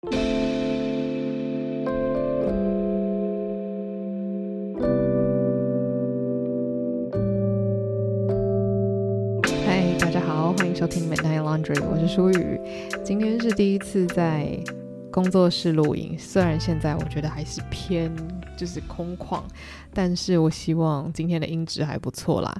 嗨，大家好，欢迎收听 Midnight Laundry，我是舒雨。今天是第一次在工作室录音，虽然现在我觉得还是偏就是空旷，但是我希望今天的音质还不错啦。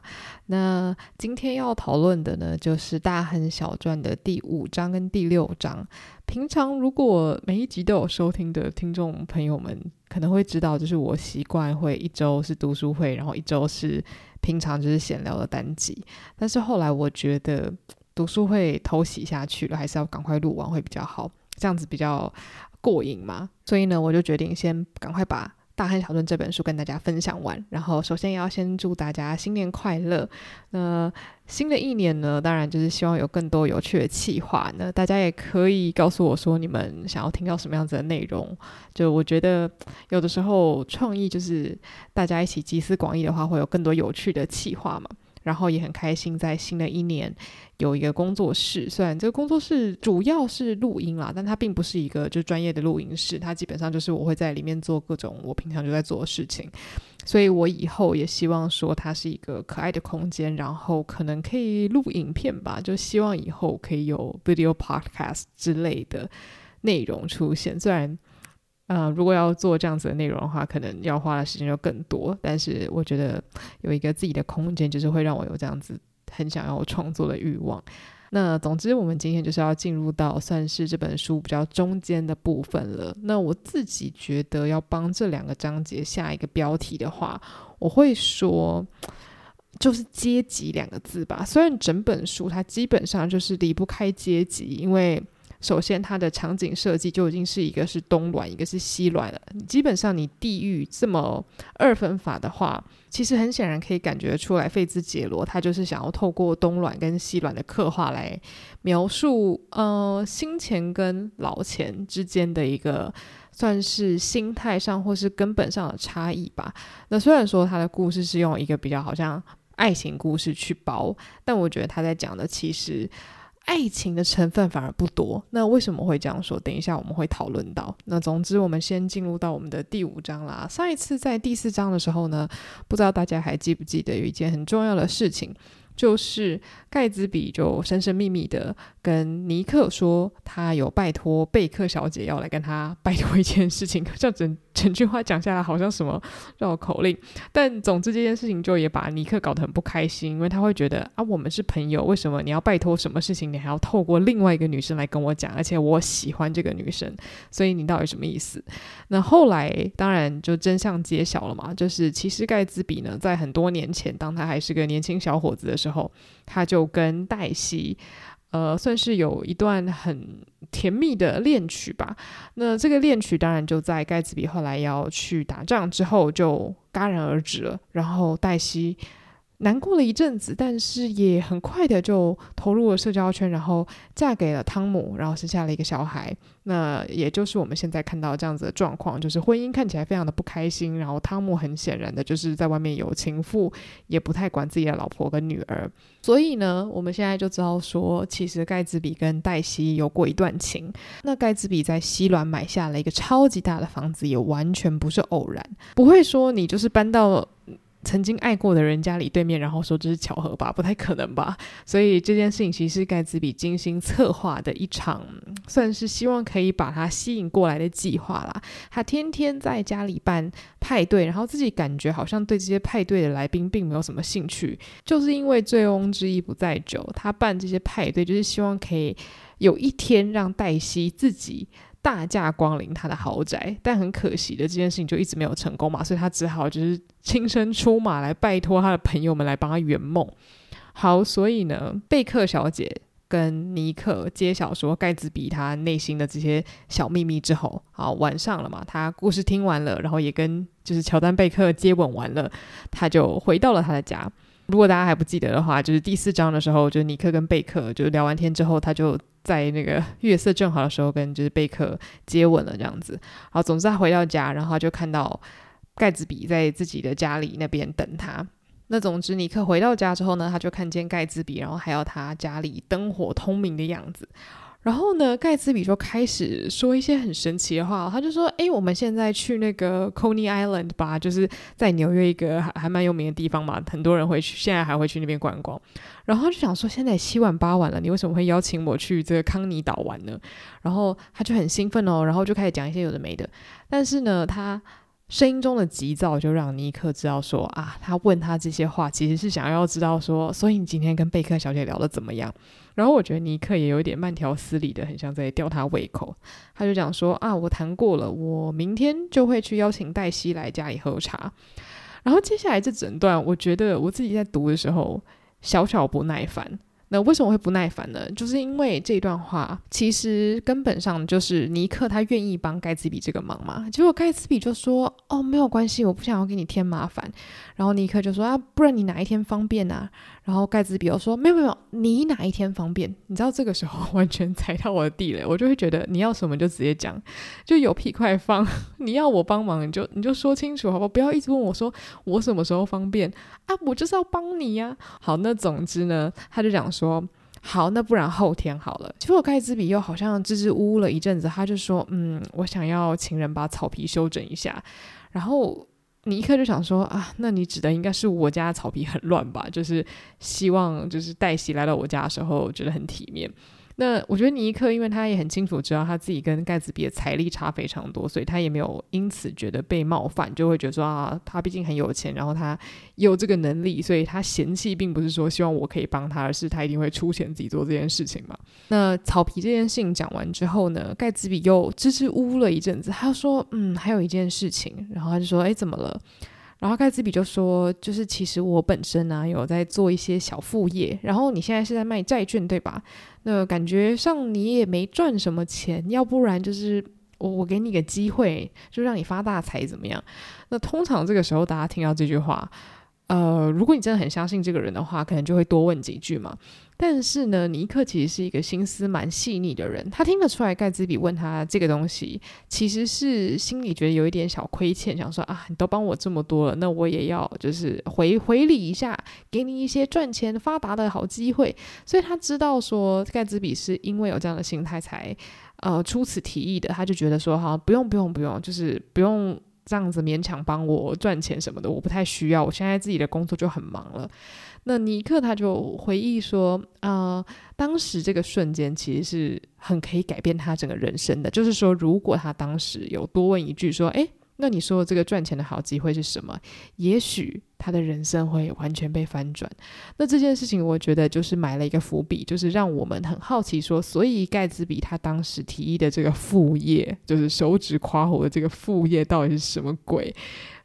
那今天要讨论的呢，就是《大亨小传》的第五章跟第六章。平常如果每一集都有收听的听众朋友们，可能会知道，就是我习惯会一周是读书会，然后一周是平常就是闲聊的单集。但是后来我觉得读书会偷袭下去了，还是要赶快录完会比较好。这样子比较过瘾嘛，所以呢，我就决定先赶快把《大汉小传》这本书跟大家分享完。然后，首先要先祝大家新年快乐。那新的一年呢，当然就是希望有更多有趣的企划。那大家也可以告诉我说，你们想要听到什么样子的内容。就我觉得，有的时候创意就是大家一起集思广益的话，会有更多有趣的企划嘛。然后也很开心，在新的一年有一个工作室。虽然这个工作室主要是录音啦，但它并不是一个就专业的录音室。它基本上就是我会在里面做各种我平常就在做的事情。所以我以后也希望说它是一个可爱的空间，然后可能可以录影片吧。就希望以后可以有 video podcast 之类的内容出现。虽然。呃，如果要做这样子的内容的话，可能要花的时间就更多。但是我觉得有一个自己的空间，就是会让我有这样子很想要创作的欲望。那总之，我们今天就是要进入到算是这本书比较中间的部分了。那我自己觉得要帮这两个章节下一个标题的话，我会说就是“阶级”两个字吧。虽然整本书它基本上就是离不开阶级，因为。首先，它的场景设计就已经是一个是东卵，一个是西卵了。基本上，你地域这么二分法的话，其实很显然可以感觉出来，费兹杰罗他就是想要透过东卵跟西卵的刻画来描述，呃，新钱跟老钱之间的一个算是心态上或是根本上的差异吧。那虽然说他的故事是用一个比较好像爱情故事去包，但我觉得他在讲的其实。爱情的成分反而不多，那为什么会这样说？等一下我们会讨论到。那总之，我们先进入到我们的第五章啦。上一次在第四章的时候呢，不知道大家还记不记得有一件很重要的事情。就是盖茨比就神神秘秘的跟尼克说，他有拜托贝克小姐要来跟他拜托一件事情。这样整整句话讲下来，好像什么绕口令。但总之这件事情就也把尼克搞得很不开心，因为他会觉得啊，我们是朋友，为什么你要拜托什么事情，你还要透过另外一个女生来跟我讲？而且我喜欢这个女生，所以你到底什么意思？那后来当然就真相揭晓了嘛，就是其实盖茨比呢，在很多年前，当他还是个年轻小伙子的时候。他就跟黛西，呃，算是有一段很甜蜜的恋曲吧。那这个恋曲当然就在盖茨比后来要去打仗之后就戛然而止了。然后黛西。难过了一阵子，但是也很快的就投入了社交圈，然后嫁给了汤姆，然后生下了一个小孩。那也就是我们现在看到这样子的状况，就是婚姻看起来非常的不开心。然后汤姆很显然的就是在外面有情妇，也不太管自己的老婆跟女儿。所以呢，我们现在就知道说，其实盖茨比跟黛西有过一段情。那盖茨比在西卵买下了一个超级大的房子，也完全不是偶然，不会说你就是搬到。曾经爱过的人家里对面，然后说这是巧合吧？不太可能吧？所以这件事情其实是盖茨比精心策划的一场，算是希望可以把他吸引过来的计划啦。他天天在家里办派对，然后自己感觉好像对这些派对的来宾并没有什么兴趣，就是因为醉翁之意不在酒，他办这些派对就是希望可以有一天让黛西自己。大驾光临他的豪宅，但很可惜的这件事情就一直没有成功嘛，所以他只好就是亲身出马来拜托他的朋友们来帮他圆梦。好，所以呢，贝克小姐跟尼克揭晓说盖茨比他内心的这些小秘密之后，好，晚上了嘛，他故事听完了，然后也跟就是乔丹贝克接吻完了，他就回到了他的家。如果大家还不记得的话，就是第四章的时候，就是尼克跟贝克就聊完天之后，他就在那个月色正好的时候跟就是贝克接吻了这样子。好，总之他回到家，然后就看到盖茨比在自己的家里那边等他。那总之尼克回到家之后呢，他就看见盖茨比，然后还有他家里灯火通明的样子。然后呢，盖茨比就开始说一些很神奇的话，他就说：“诶，我们现在去那个 Coney Island 吧，就是在纽约一个还还蛮有名的地方嘛，很多人会去，现在还会去那边观光。”然后他就想说：“现在七晚八晚了，你为什么会邀请我去这个康尼岛玩呢？”然后他就很兴奋哦，然后就开始讲一些有的没的。但是呢，他声音中的急躁就让尼克知道说：“啊，他问他这些话，其实是想要知道说，所以你今天跟贝克小姐聊得怎么样？”然后我觉得尼克也有点慢条斯理的，很像在吊他胃口。他就讲说啊，我谈过了，我明天就会去邀请黛西来家里喝茶。然后接下来这整段，我觉得我自己在读的时候，小小不耐烦。那为什么会不耐烦呢？就是因为这段话其实根本上就是尼克他愿意帮盖茨比这个忙嘛。结果盖茨比就说：“哦，没有关系，我不想要给你添麻烦。”然后尼克就说：“啊，不然你哪一天方便啊？”然后盖茨比又说：“没有没有，你哪一天方便？”你知道这个时候完全踩到我的地雷，我就会觉得你要什么就直接讲，就有屁快放。你要我帮忙，你就你就说清楚，好不好？不要一直问我说我什么时候方便啊？我就是要帮你呀。好，那总之呢，他就讲说。说好，那不然后天好了。结果盖茨比又好像支支吾吾了一阵子，他就说：“嗯，我想要请人把草皮修整一下。”然后尼克就想说：“啊，那你指的应该是我家的草皮很乱吧？就是希望就是黛西来到我家的时候觉得很体面。”那我觉得尼克，因为他也很清楚知道他自己跟盖茨比的财力差非常多，所以他也没有因此觉得被冒犯，就会觉得说啊，他毕竟很有钱，然后他有这个能力，所以他嫌弃并不是说希望我可以帮他，而是他一定会出钱自己做这件事情嘛。那草皮这件事情讲完之后呢，盖茨比又支支吾吾了一阵子，他说嗯，还有一件事情，然后他就说哎，怎么了？然后盖茨比就说，就是其实我本身呢、有在做一些小副业，然后你现在是在卖债券对吧？那感觉像你也没赚什么钱，要不然就是我我给你个机会，就让你发大财怎么样？那通常这个时候大家听到这句话。呃，如果你真的很相信这个人的话，可能就会多问几句嘛。但是呢，尼克其实是一个心思蛮细腻的人，他听得出来盖茨比问他这个东西，其实是心里觉得有一点小亏欠，想说啊，你都帮我这么多了，那我也要就是回回礼一下，给你一些赚钱发达的好机会。所以他知道说盖茨比是因为有这样的心态才呃出此提议的，他就觉得说好，不用不用不用，就是不用。这样子勉强帮我赚钱什么的，我不太需要。我现在自己的工作就很忙了。那尼克他就回忆说，呃，当时这个瞬间其实是很可以改变他整个人生的。就是说，如果他当时有多问一句说，诶……那你说这个赚钱的好机会是什么？也许他的人生会完全被翻转。那这件事情，我觉得就是埋了一个伏笔，就是让我们很好奇说，所以盖茨比他当时提议的这个副业，就是手指夸火的这个副业，到底是什么鬼？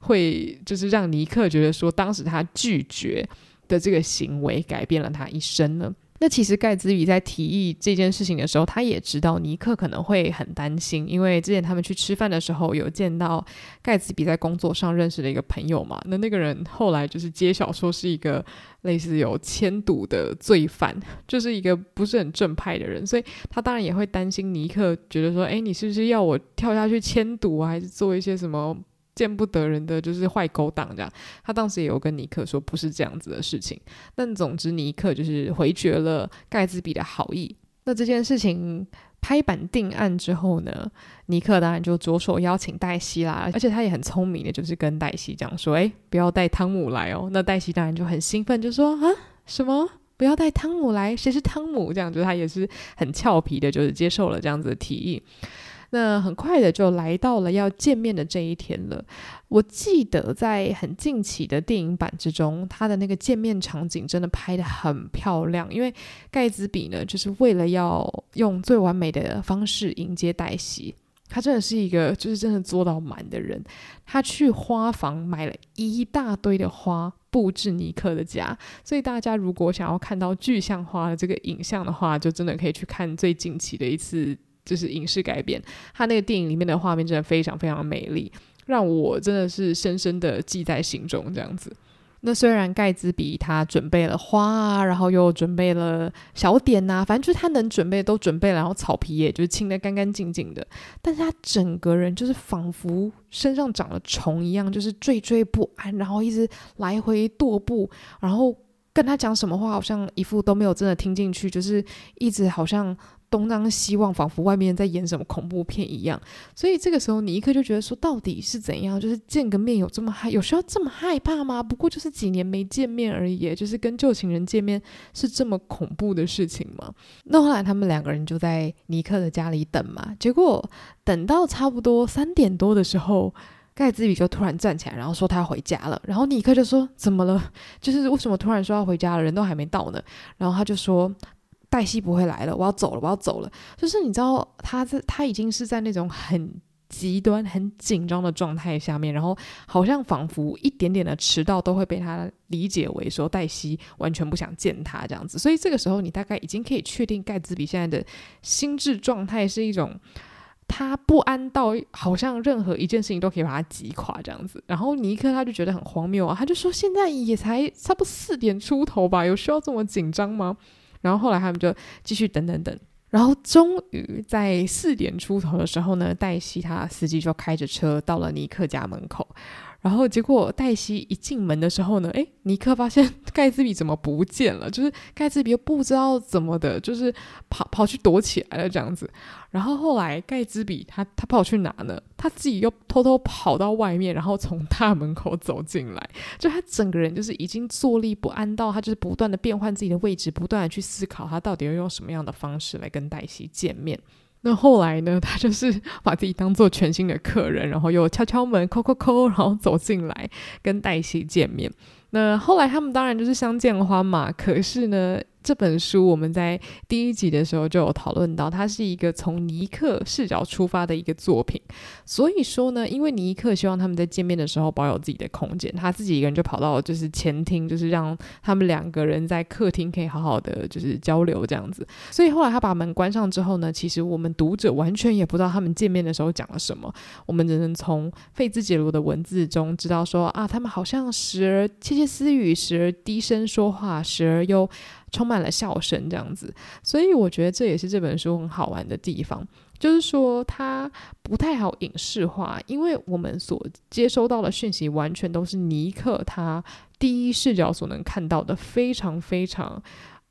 会就是让尼克觉得说，当时他拒绝的这个行为改变了他一生呢？那其实盖茨比在提议这件事情的时候，他也知道尼克可能会很担心，因为之前他们去吃饭的时候有见到盖茨比在工作上认识的一个朋友嘛。那那个人后来就是揭晓说是一个类似有签赌的罪犯，就是一个不是很正派的人，所以他当然也会担心尼克觉得说，哎，你是不是要我跳下去签赌啊，还是做一些什么？见不得人的就是坏勾当这样，他当时也有跟尼克说不是这样子的事情。但总之尼克就是回绝了盖茨比的好意。那这件事情拍板定案之后呢，尼克当然就着手邀请黛西啦，而且他也很聪明的，就是跟黛西讲说，诶，不要带汤姆来哦。那黛西当然就很兴奋，就说啊，什么不要带汤姆来？谁是汤姆？这样就他也是很俏皮的，就是接受了这样子的提议。那很快的就来到了要见面的这一天了。我记得在很近期的电影版之中，他的那个见面场景真的拍得很漂亮。因为盖茨比呢，就是为了要用最完美的方式迎接黛西，他真的是一个就是真的做到满的人。他去花房买了一大堆的花布置尼克的家，所以大家如果想要看到具象化的这个影像的话，就真的可以去看最近期的一次。就是影视改编，他那个电影里面的画面真的非常非常美丽，让我真的是深深的记在心中。这样子，那虽然盖茨比他准备了花啊，然后又准备了小点呐，反正就是他能准备都准备了，然后草皮也就是清得干干净净的，但是他整个人就是仿佛身上长了虫一样，就是惴惴不安，然后一直来回踱步，然后跟他讲什么话，好像一副都没有真的听进去，就是一直好像。东张西望，仿佛外面在演什么恐怖片一样。所以这个时候，尼克就觉得说，到底是怎样？就是见个面有这么害，有需要这么害怕吗？不过就是几年没见面而已，就是跟旧情人见面是这么恐怖的事情吗？那后来他们两个人就在尼克的家里等嘛，结果等到差不多三点多的时候。盖茨比就突然站起来，然后说他要回家了。然后尼克就说：“怎么了？就是为什么突然说要回家了？人都还没到呢。”然后他就说：“黛西不会来了，我要走了，我要走了。”就是你知道，他在他已经是在那种很极端、很紧张的状态下面，然后好像仿佛一点点的迟到都会被他理解为说黛西完全不想见他这样子。所以这个时候，你大概已经可以确定盖茨比现在的心智状态是一种。他不安到好像任何一件事情都可以把他击垮这样子，然后尼克他就觉得很荒谬啊，他就说现在也才差不多四点出头吧，有需要这么紧张吗？然后后来他们就继续等等等，然后终于在四点出头的时候呢，黛西他司机就开着车到了尼克家门口。然后结果黛西一进门的时候呢，诶，尼克发现 盖茨比怎么不见了？就是盖茨比又不知道怎么的，就是跑跑去躲起来了这样子。然后后来盖茨比他他跑去哪呢？他自己又偷偷跑到外面，然后从大门口走进来。就他整个人就是已经坐立不安到他就是不断的变换自己的位置，不断的去思考他到底要用什么样的方式来跟黛西见面。那后来呢，他就是把自己当做全新的客人，然后又敲敲门，叩叩叩，然后走进来跟黛西见面。那后来他们当然就是相见欢嘛。可是呢，这本书我们在第一集的时候就有讨论到，它是一个从尼克视角出发的一个作品。所以说呢，因为尼克希望他们在见面的时候保有自己的空间，他自己一个人就跑到就是前厅，就是让他们两个人在客厅可以好好的就是交流这样子。所以后来他把门关上之后呢，其实我们读者完全也不知道他们见面的时候讲了什么，我们只能从费兹杰罗的文字中知道说啊，他们好像时而窃窃私语，时而低声说话，时而又。充满了笑声，这样子，所以我觉得这也是这本书很好玩的地方，就是说它不太好影视化，因为我们所接收到的讯息完全都是尼克他第一视角所能看到的，非常非常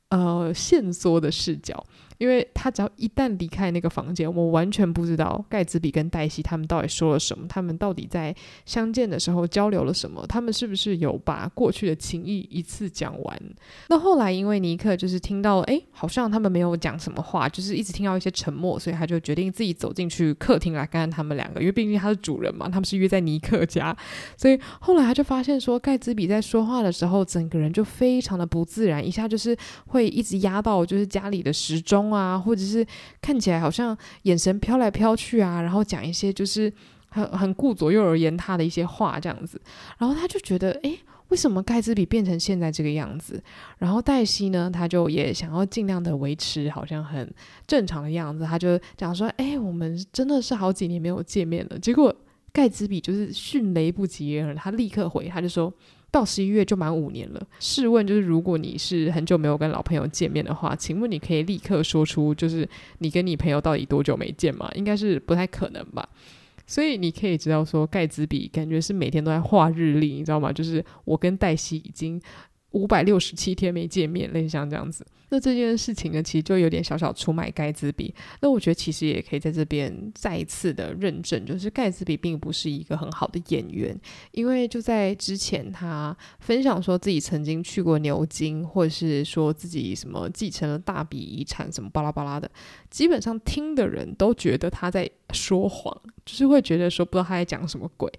呃线索的视角。因为他只要一旦离开那个房间，我完全不知道盖茨比跟黛西他们到底说了什么，他们到底在相见的时候交流了什么，他们是不是有把过去的情谊一次讲完？那后来因为尼克就是听到，哎，好像他们没有讲什么话，就是一直听到一些沉默，所以他就决定自己走进去客厅来看看他们两个，因为毕竟他是主人嘛，他们是约在尼克家，所以后来他就发现说，盖茨比在说话的时候，整个人就非常的不自然，一下就是会一直压到就是家里的时钟。啊，或者是看起来好像眼神飘来飘去啊，然后讲一些就是很很顾左右而言他的一些话这样子，然后他就觉得，诶，为什么盖茨比变成现在这个样子？然后黛西呢，他就也想要尽量的维持好像很正常的样子，他就讲说，诶，我们真的是好几年没有见面了。结果盖茨比就是迅雷不及掩耳，他立刻回，他就说。到十一月就满五年了。试问，就是如果你是很久没有跟老朋友见面的话，请问你可以立刻说出，就是你跟你朋友到底多久没见吗？应该是不太可能吧。所以你可以知道说，盖茨比感觉是每天都在画日历，你知道吗？就是我跟黛西已经。五百六十七天没见面，类似像这样子。那这件事情呢，其实就有点小小出卖盖茨比。那我觉得其实也可以在这边再一次的认证，就是盖茨比并不是一个很好的演员，因为就在之前他分享说自己曾经去过牛津，或者是说自己什么继承了大笔遗产，什么巴拉巴拉的，基本上听的人都觉得他在说谎，就是会觉得说不知道他在讲什么鬼，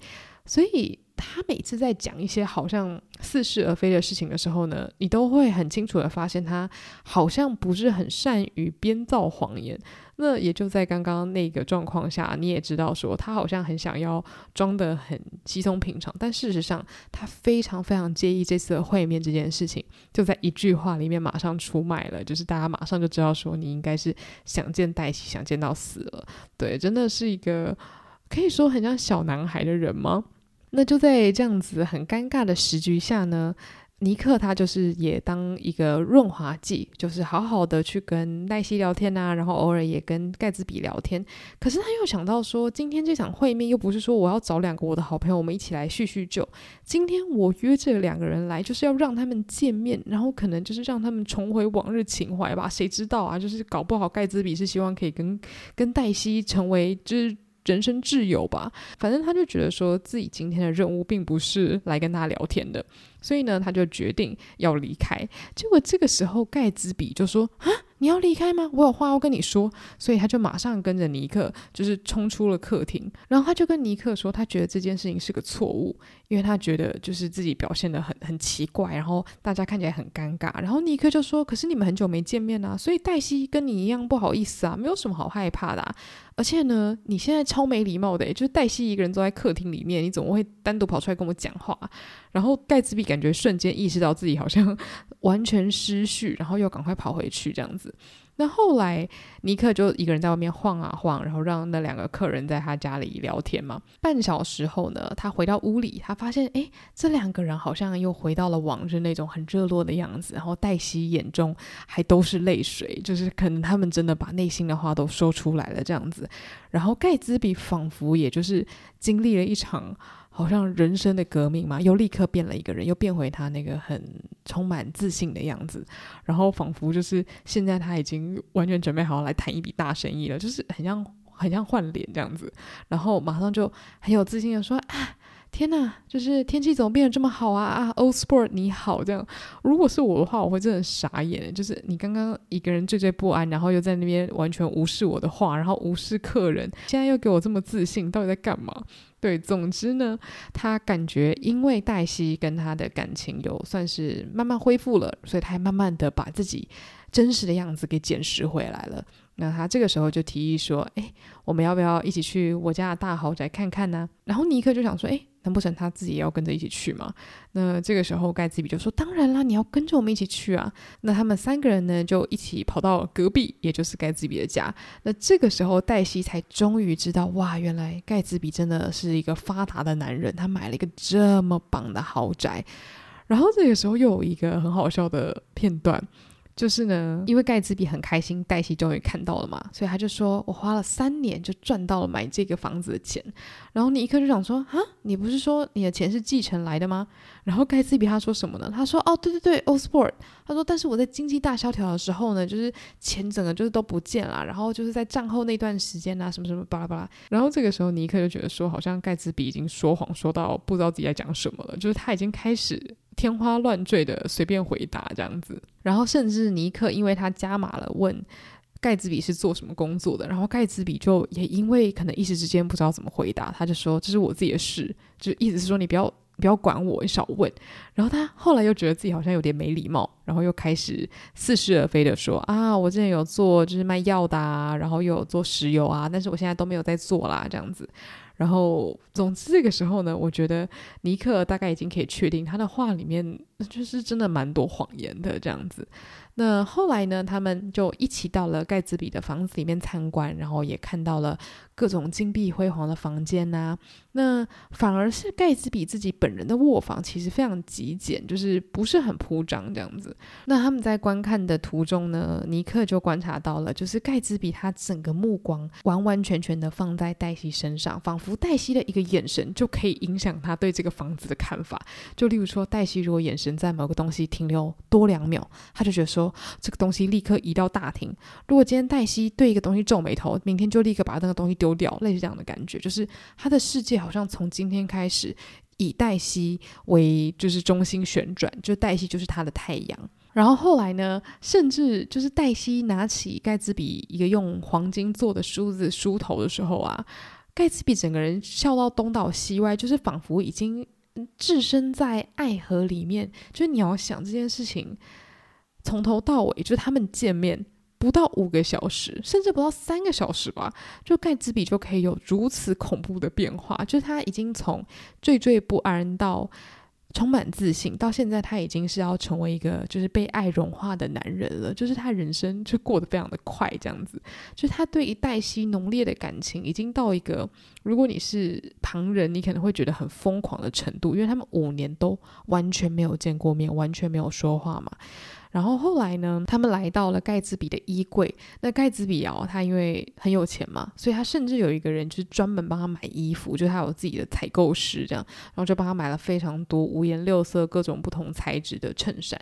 所以。他每次在讲一些好像似是而非的事情的时候呢，你都会很清楚的发现他好像不是很善于编造谎言。那也就在刚刚那个状况下，你也知道说他好像很想要装得很稀松平常，但事实上他非常非常介意这次的会面这件事情，就在一句话里面马上出卖了，就是大家马上就知道说你应该是想见黛西，想见到死了。对，真的是一个可以说很像小男孩的人吗？那就在这样子很尴尬的时局下呢，尼克他就是也当一个润滑剂，就是好好的去跟黛西聊天啊，然后偶尔也跟盖茨比聊天。可是他又想到说，今天这场会面又不是说我要找两个我的好朋友，我们一起来叙叙旧。今天我约这两个人来，就是要让他们见面，然后可能就是让他们重回往日情怀吧。谁知道啊？就是搞不好盖茨比是希望可以跟跟黛西成为就是。人生挚友吧，反正他就觉得说自己今天的任务并不是来跟他聊天的，所以呢，他就决定要离开。结果这个时候，盖茨比就说：“啊，你要离开吗？我有话要跟你说。”所以他就马上跟着尼克，就是冲出了客厅。然后他就跟尼克说，他觉得这件事情是个错误，因为他觉得就是自己表现得很很奇怪，然后大家看起来很尴尬。然后尼克就说：“可是你们很久没见面啊，所以黛西跟你一样不好意思啊，没有什么好害怕的啊。”而且呢，你现在超没礼貌的，就是黛西一个人坐在客厅里面，你怎么会单独跑出来跟我讲话？然后盖茨比感觉瞬间意识到自己好像完全失序，然后又赶快跑回去这样子。那后来，尼克就一个人在外面晃啊晃，然后让那两个客人在他家里聊天嘛。半小时后呢，他回到屋里，他发现，哎，这两个人好像又回到了往日那种很热络的样子。然后黛西眼中还都是泪水，就是可能他们真的把内心的话都说出来了这样子。然后盖茨比仿佛也就是经历了一场。好像人生的革命嘛，又立刻变了一个人，又变回他那个很充满自信的样子，然后仿佛就是现在他已经完全准备好来谈一笔大生意了，就是很像很像换脸这样子，然后马上就很有自信的说啊。天呐，就是天气怎么变得这么好啊啊！Old Sport 你好，这样如果是我的话，我会真的傻眼。就是你刚刚一个人惴惴不安，然后又在那边完全无视我的话，然后无视客人，现在又给我这么自信，到底在干嘛？对，总之呢，他感觉因为黛西跟他的感情有算是慢慢恢复了，所以他还慢慢的把自己真实的样子给捡拾回来了。那他这个时候就提议说：“哎，我们要不要一起去我家的大豪宅看看呢？”然后尼克就想说：“哎。”难不成他自己也要跟着一起去吗？那这个时候盖茨比就说：“当然啦，你要跟着我们一起去啊！”那他们三个人呢，就一起跑到隔壁，也就是盖茨比的家。那这个时候黛西才终于知道，哇，原来盖茨比真的是一个发达的男人，他买了一个这么棒的豪宅。然后这个时候又有一个很好笑的片段。就是呢，因为盖茨比很开心，黛西终于看到了嘛，所以他就说：“我花了三年就赚到了买这个房子的钱。”然后尼克就想说：“啊，你不是说你的钱是继承来的吗？”然后盖茨比他说什么呢？他说：“哦，对对对，Osport，。”他说：“但是我在经济大萧条的时候呢，就是钱整个就是都不见了，然后就是在战后那段时间啊，什么什么巴拉巴拉。”然后这个时候尼克就觉得说，好像盖茨比已经说谎说到不知道自己在讲什么了，就是他已经开始。天花乱坠的随便回答这样子，然后甚至尼克因为他加码了问盖茨比是做什么工作的，然后盖茨比就也因为可能一时之间不知道怎么回答，他就说这是我自己的事，就意思是说你不要不要管我，你少问。然后他后来又觉得自己好像有点没礼貌，然后又开始似是而非的说啊，我之前有做就是卖药的啊，然后又有做石油啊，但是我现在都没有在做啦，这样子。然后，总之这个时候呢，我觉得尼克大概已经可以确定他的话里面就是真的蛮多谎言的这样子。那后来呢，他们就一起到了盖茨比的房子里面参观，然后也看到了各种金碧辉煌的房间呐、那反而是盖茨比自己本人的卧房其实非常极简，就是不是很铺张这样子。那他们在观看的途中呢，尼克就观察到了，就是盖茨比他整个目光完完全全的放在黛西身上，仿佛黛西的一个眼神就可以影响他对这个房子的看法。就例如说，黛西如果眼神在某个东西停留多两秒，他就觉得说。这个东西立刻移到大厅。如果今天黛西对一个东西皱眉头，明天就立刻把那个东西丢丢掉，类似这样的感觉，就是他的世界好像从今天开始以黛西为就是中心旋转，就黛西就是他的太阳。然后后来呢，甚至就是黛西拿起盖茨比一个用黄金做的梳子梳头的时候啊，盖茨比整个人笑到东倒西歪，就是仿佛已经置身在爱河里面。就是你要想这件事情。从头到尾，就是他们见面不到五个小时，甚至不到三个小时吧，就盖茨比就可以有如此恐怖的变化，就是他已经从惴惴不安到充满自信，到现在他已经是要成为一个就是被爱融化的男人了，就是他人生就过得非常的快，这样子，就是他对于黛西浓烈的感情已经到一个，如果你是旁人，你可能会觉得很疯狂的程度，因为他们五年都完全没有见过面，完全没有说话嘛。然后后来呢，他们来到了盖茨比的衣柜。那盖茨比哦，他因为很有钱嘛，所以他甚至有一个人就是专门帮他买衣服，就他有自己的采购师这样，然后就帮他买了非常多五颜六色、各种不同材质的衬衫。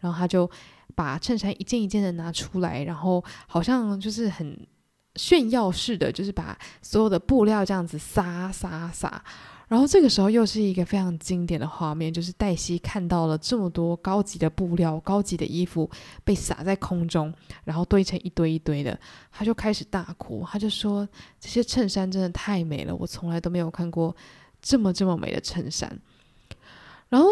然后他就把衬衫一件一件的拿出来，然后好像就是很炫耀似的，就是把所有的布料这样子撒撒撒。然后这个时候又是一个非常经典的画面，就是黛西看到了这么多高级的布料、高级的衣服被撒在空中，然后堆成一堆一堆的，她就开始大哭，她就说：“这些衬衫真的太美了，我从来都没有看过这么这么美的衬衫。”然后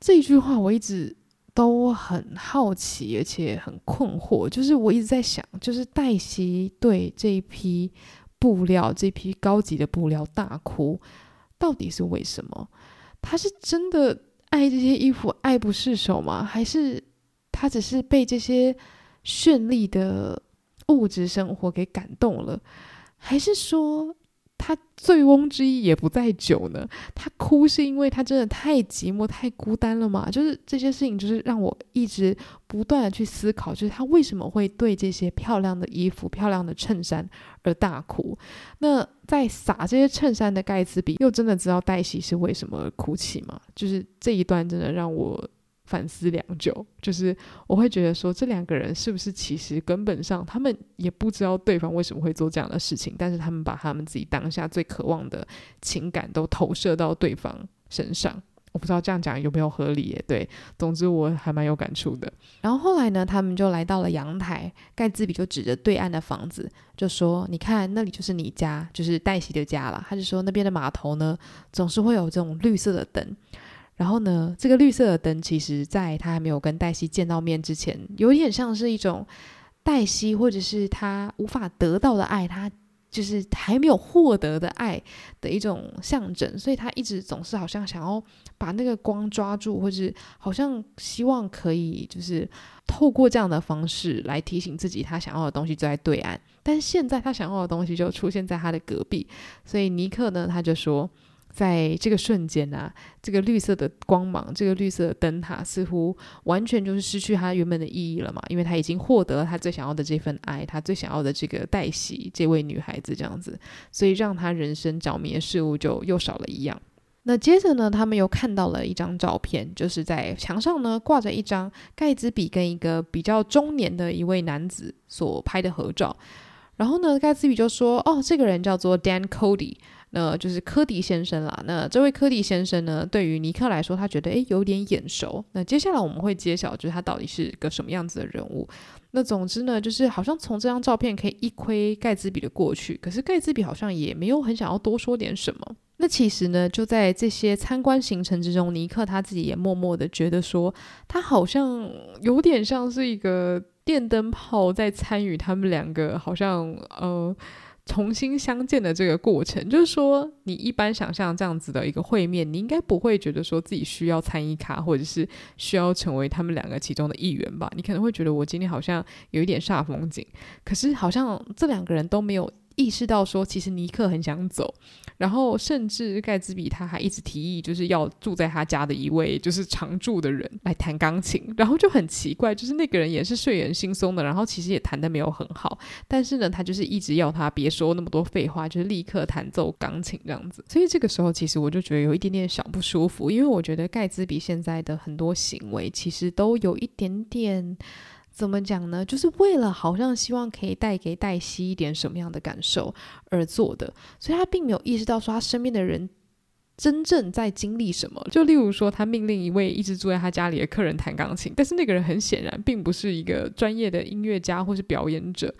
这一句话我一直都很好奇，而且很困惑，就是我一直在想，就是黛西对这一批布料、这批高级的布料大哭。到底是为什么？他是真的爱这些衣服爱不释手吗？还是他只是被这些绚丽的物质生活给感动了？还是说，他醉翁之意也不在酒呢？他哭是因为他真的太寂寞、太孤单了嘛？就是这些事情，就是让我一直不断的去思考，就是他为什么会对这些漂亮的衣服、漂亮的衬衫而大哭？那在撒这些衬衫的盖茨比，又真的知道黛西是为什么哭泣吗？就是这一段真的让我。反思良久，就是我会觉得说，这两个人是不是其实根本上他们也不知道对方为什么会做这样的事情，但是他们把他们自己当下最渴望的情感都投射到对方身上。我不知道这样讲有没有合理耶？对，总之我还蛮有感触的。然后后来呢，他们就来到了阳台，盖茨比就指着对岸的房子，就说：“你看，那里就是你家，就是黛西的家了。”他就说：“那边的码头呢，总是会有这种绿色的灯。”然后呢，这个绿色的灯，其实在他还没有跟黛西见到面之前，有点像是一种黛西或者是他无法得到的爱，他就是还没有获得的爱的一种象征，所以他一直总是好像想要把那个光抓住，或者好像希望可以就是透过这样的方式来提醒自己，他想要的东西就在对岸，但现在他想要的东西就出现在他的隔壁，所以尼克呢，他就说。在这个瞬间啊，这个绿色的光芒，这个绿色的灯塔，似乎完全就是失去它原本的意义了嘛，因为他已经获得了他最想要的这份爱，他最想要的这个黛西这位女孩子这样子，所以让他人生着迷的事物就又少了一样。那接着呢，他们又看到了一张照片，就是在墙上呢挂着一张盖茨比跟一个比较中年的一位男子所拍的合照，然后呢，盖茨比就说：“哦，这个人叫做 Dan Cody。”那就是柯迪先生啦。那这位柯迪先生呢，对于尼克来说，他觉得诶有点眼熟。那接下来我们会揭晓，就是他到底是个什么样子的人物。那总之呢，就是好像从这张照片可以一窥盖茨比的过去。可是盖茨比好像也没有很想要多说点什么。那其实呢，就在这些参观行程之中，尼克他自己也默默的觉得说，他好像有点像是一个电灯泡在参与他们两个，好像呃。重新相见的这个过程，就是说，你一般想象这样子的一个会面，你应该不会觉得说自己需要参与卡，或者是需要成为他们两个其中的一员吧？你可能会觉得我今天好像有一点煞风景，可是好像这两个人都没有。意识到说，其实尼克很想走，然后甚至盖茨比他还一直提议，就是要住在他家的一位就是常住的人来弹钢琴，然后就很奇怪，就是那个人也是睡眼惺忪的，然后其实也弹得没有很好，但是呢，他就是一直要他别说那么多废话，就是立刻弹奏钢琴这样子。所以这个时候，其实我就觉得有一点点小不舒服，因为我觉得盖茨比现在的很多行为，其实都有一点点。怎么讲呢？就是为了好像希望可以带给黛西一点什么样的感受而做的，所以他并没有意识到说他身边的人真正在经历什么。就例如说，他命令一位一直住在他家里的客人弹钢琴，但是那个人很显然并不是一个专业的音乐家或是表演者，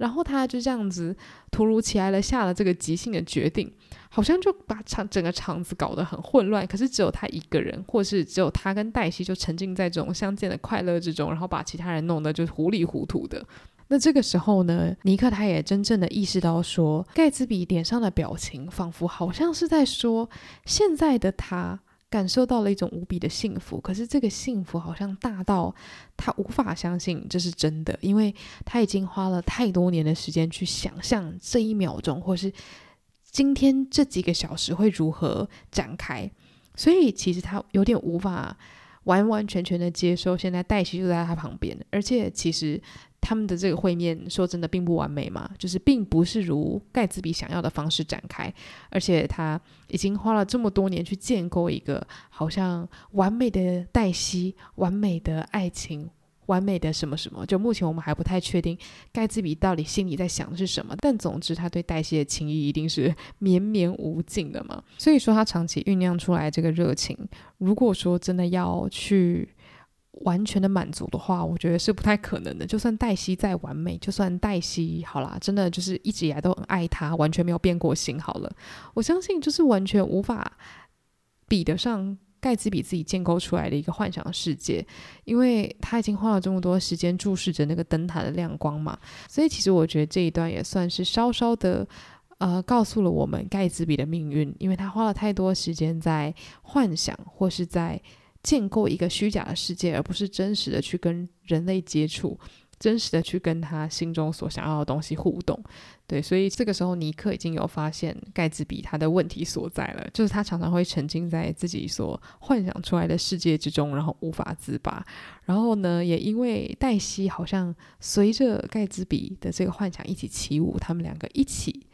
然后他就这样子突如其来的下了这个即兴的决定。好像就把场整个场子搞得很混乱，可是只有他一个人，或是只有他跟黛西就沉浸在这种相见的快乐之中，然后把其他人弄得就糊里糊涂的。那这个时候呢，尼克他也真正的意识到说，盖茨比脸上的表情仿佛好像是在说，现在的他感受到了一种无比的幸福。可是这个幸福好像大到他无法相信这是真的，因为他已经花了太多年的时间去想象这一秒钟，或是今天这几个小时会如何展开。所以其实他有点无法完完全全的接受，现在黛西就在他旁边，而且其实。他们的这个会面，说真的并不完美嘛，就是并不是如盖茨比想要的方式展开，而且他已经花了这么多年去建构一个好像完美的黛西、完美的爱情、完美的什么什么。就目前我们还不太确定盖茨比到底心里在想的是什么，但总之他对黛西的情谊一定是绵绵无尽的嘛。所以说他长期酝酿出来这个热情，如果说真的要去。完全的满足的话，我觉得是不太可能的。就算黛西再完美，就算黛西好啦，真的就是一直以来都很爱他，完全没有变过心。好了，我相信就是完全无法比得上盖茨比自己建构出来的一个幻想世界，因为他已经花了这么多时间注视着那个灯塔的亮光嘛。所以其实我觉得这一段也算是稍稍的呃告诉了我们盖茨比的命运，因为他花了太多时间在幻想或是在。建构一个虚假的世界，而不是真实的去跟人类接触，真实的去跟他心中所想要的东西互动。对，所以这个时候尼克已经有发现盖茨比他的问题所在了，就是他常常会沉浸在自己所幻想出来的世界之中，然后无法自拔。然后呢，也因为黛西好像随着盖茨比的这个幻想一起起舞，他们两个一起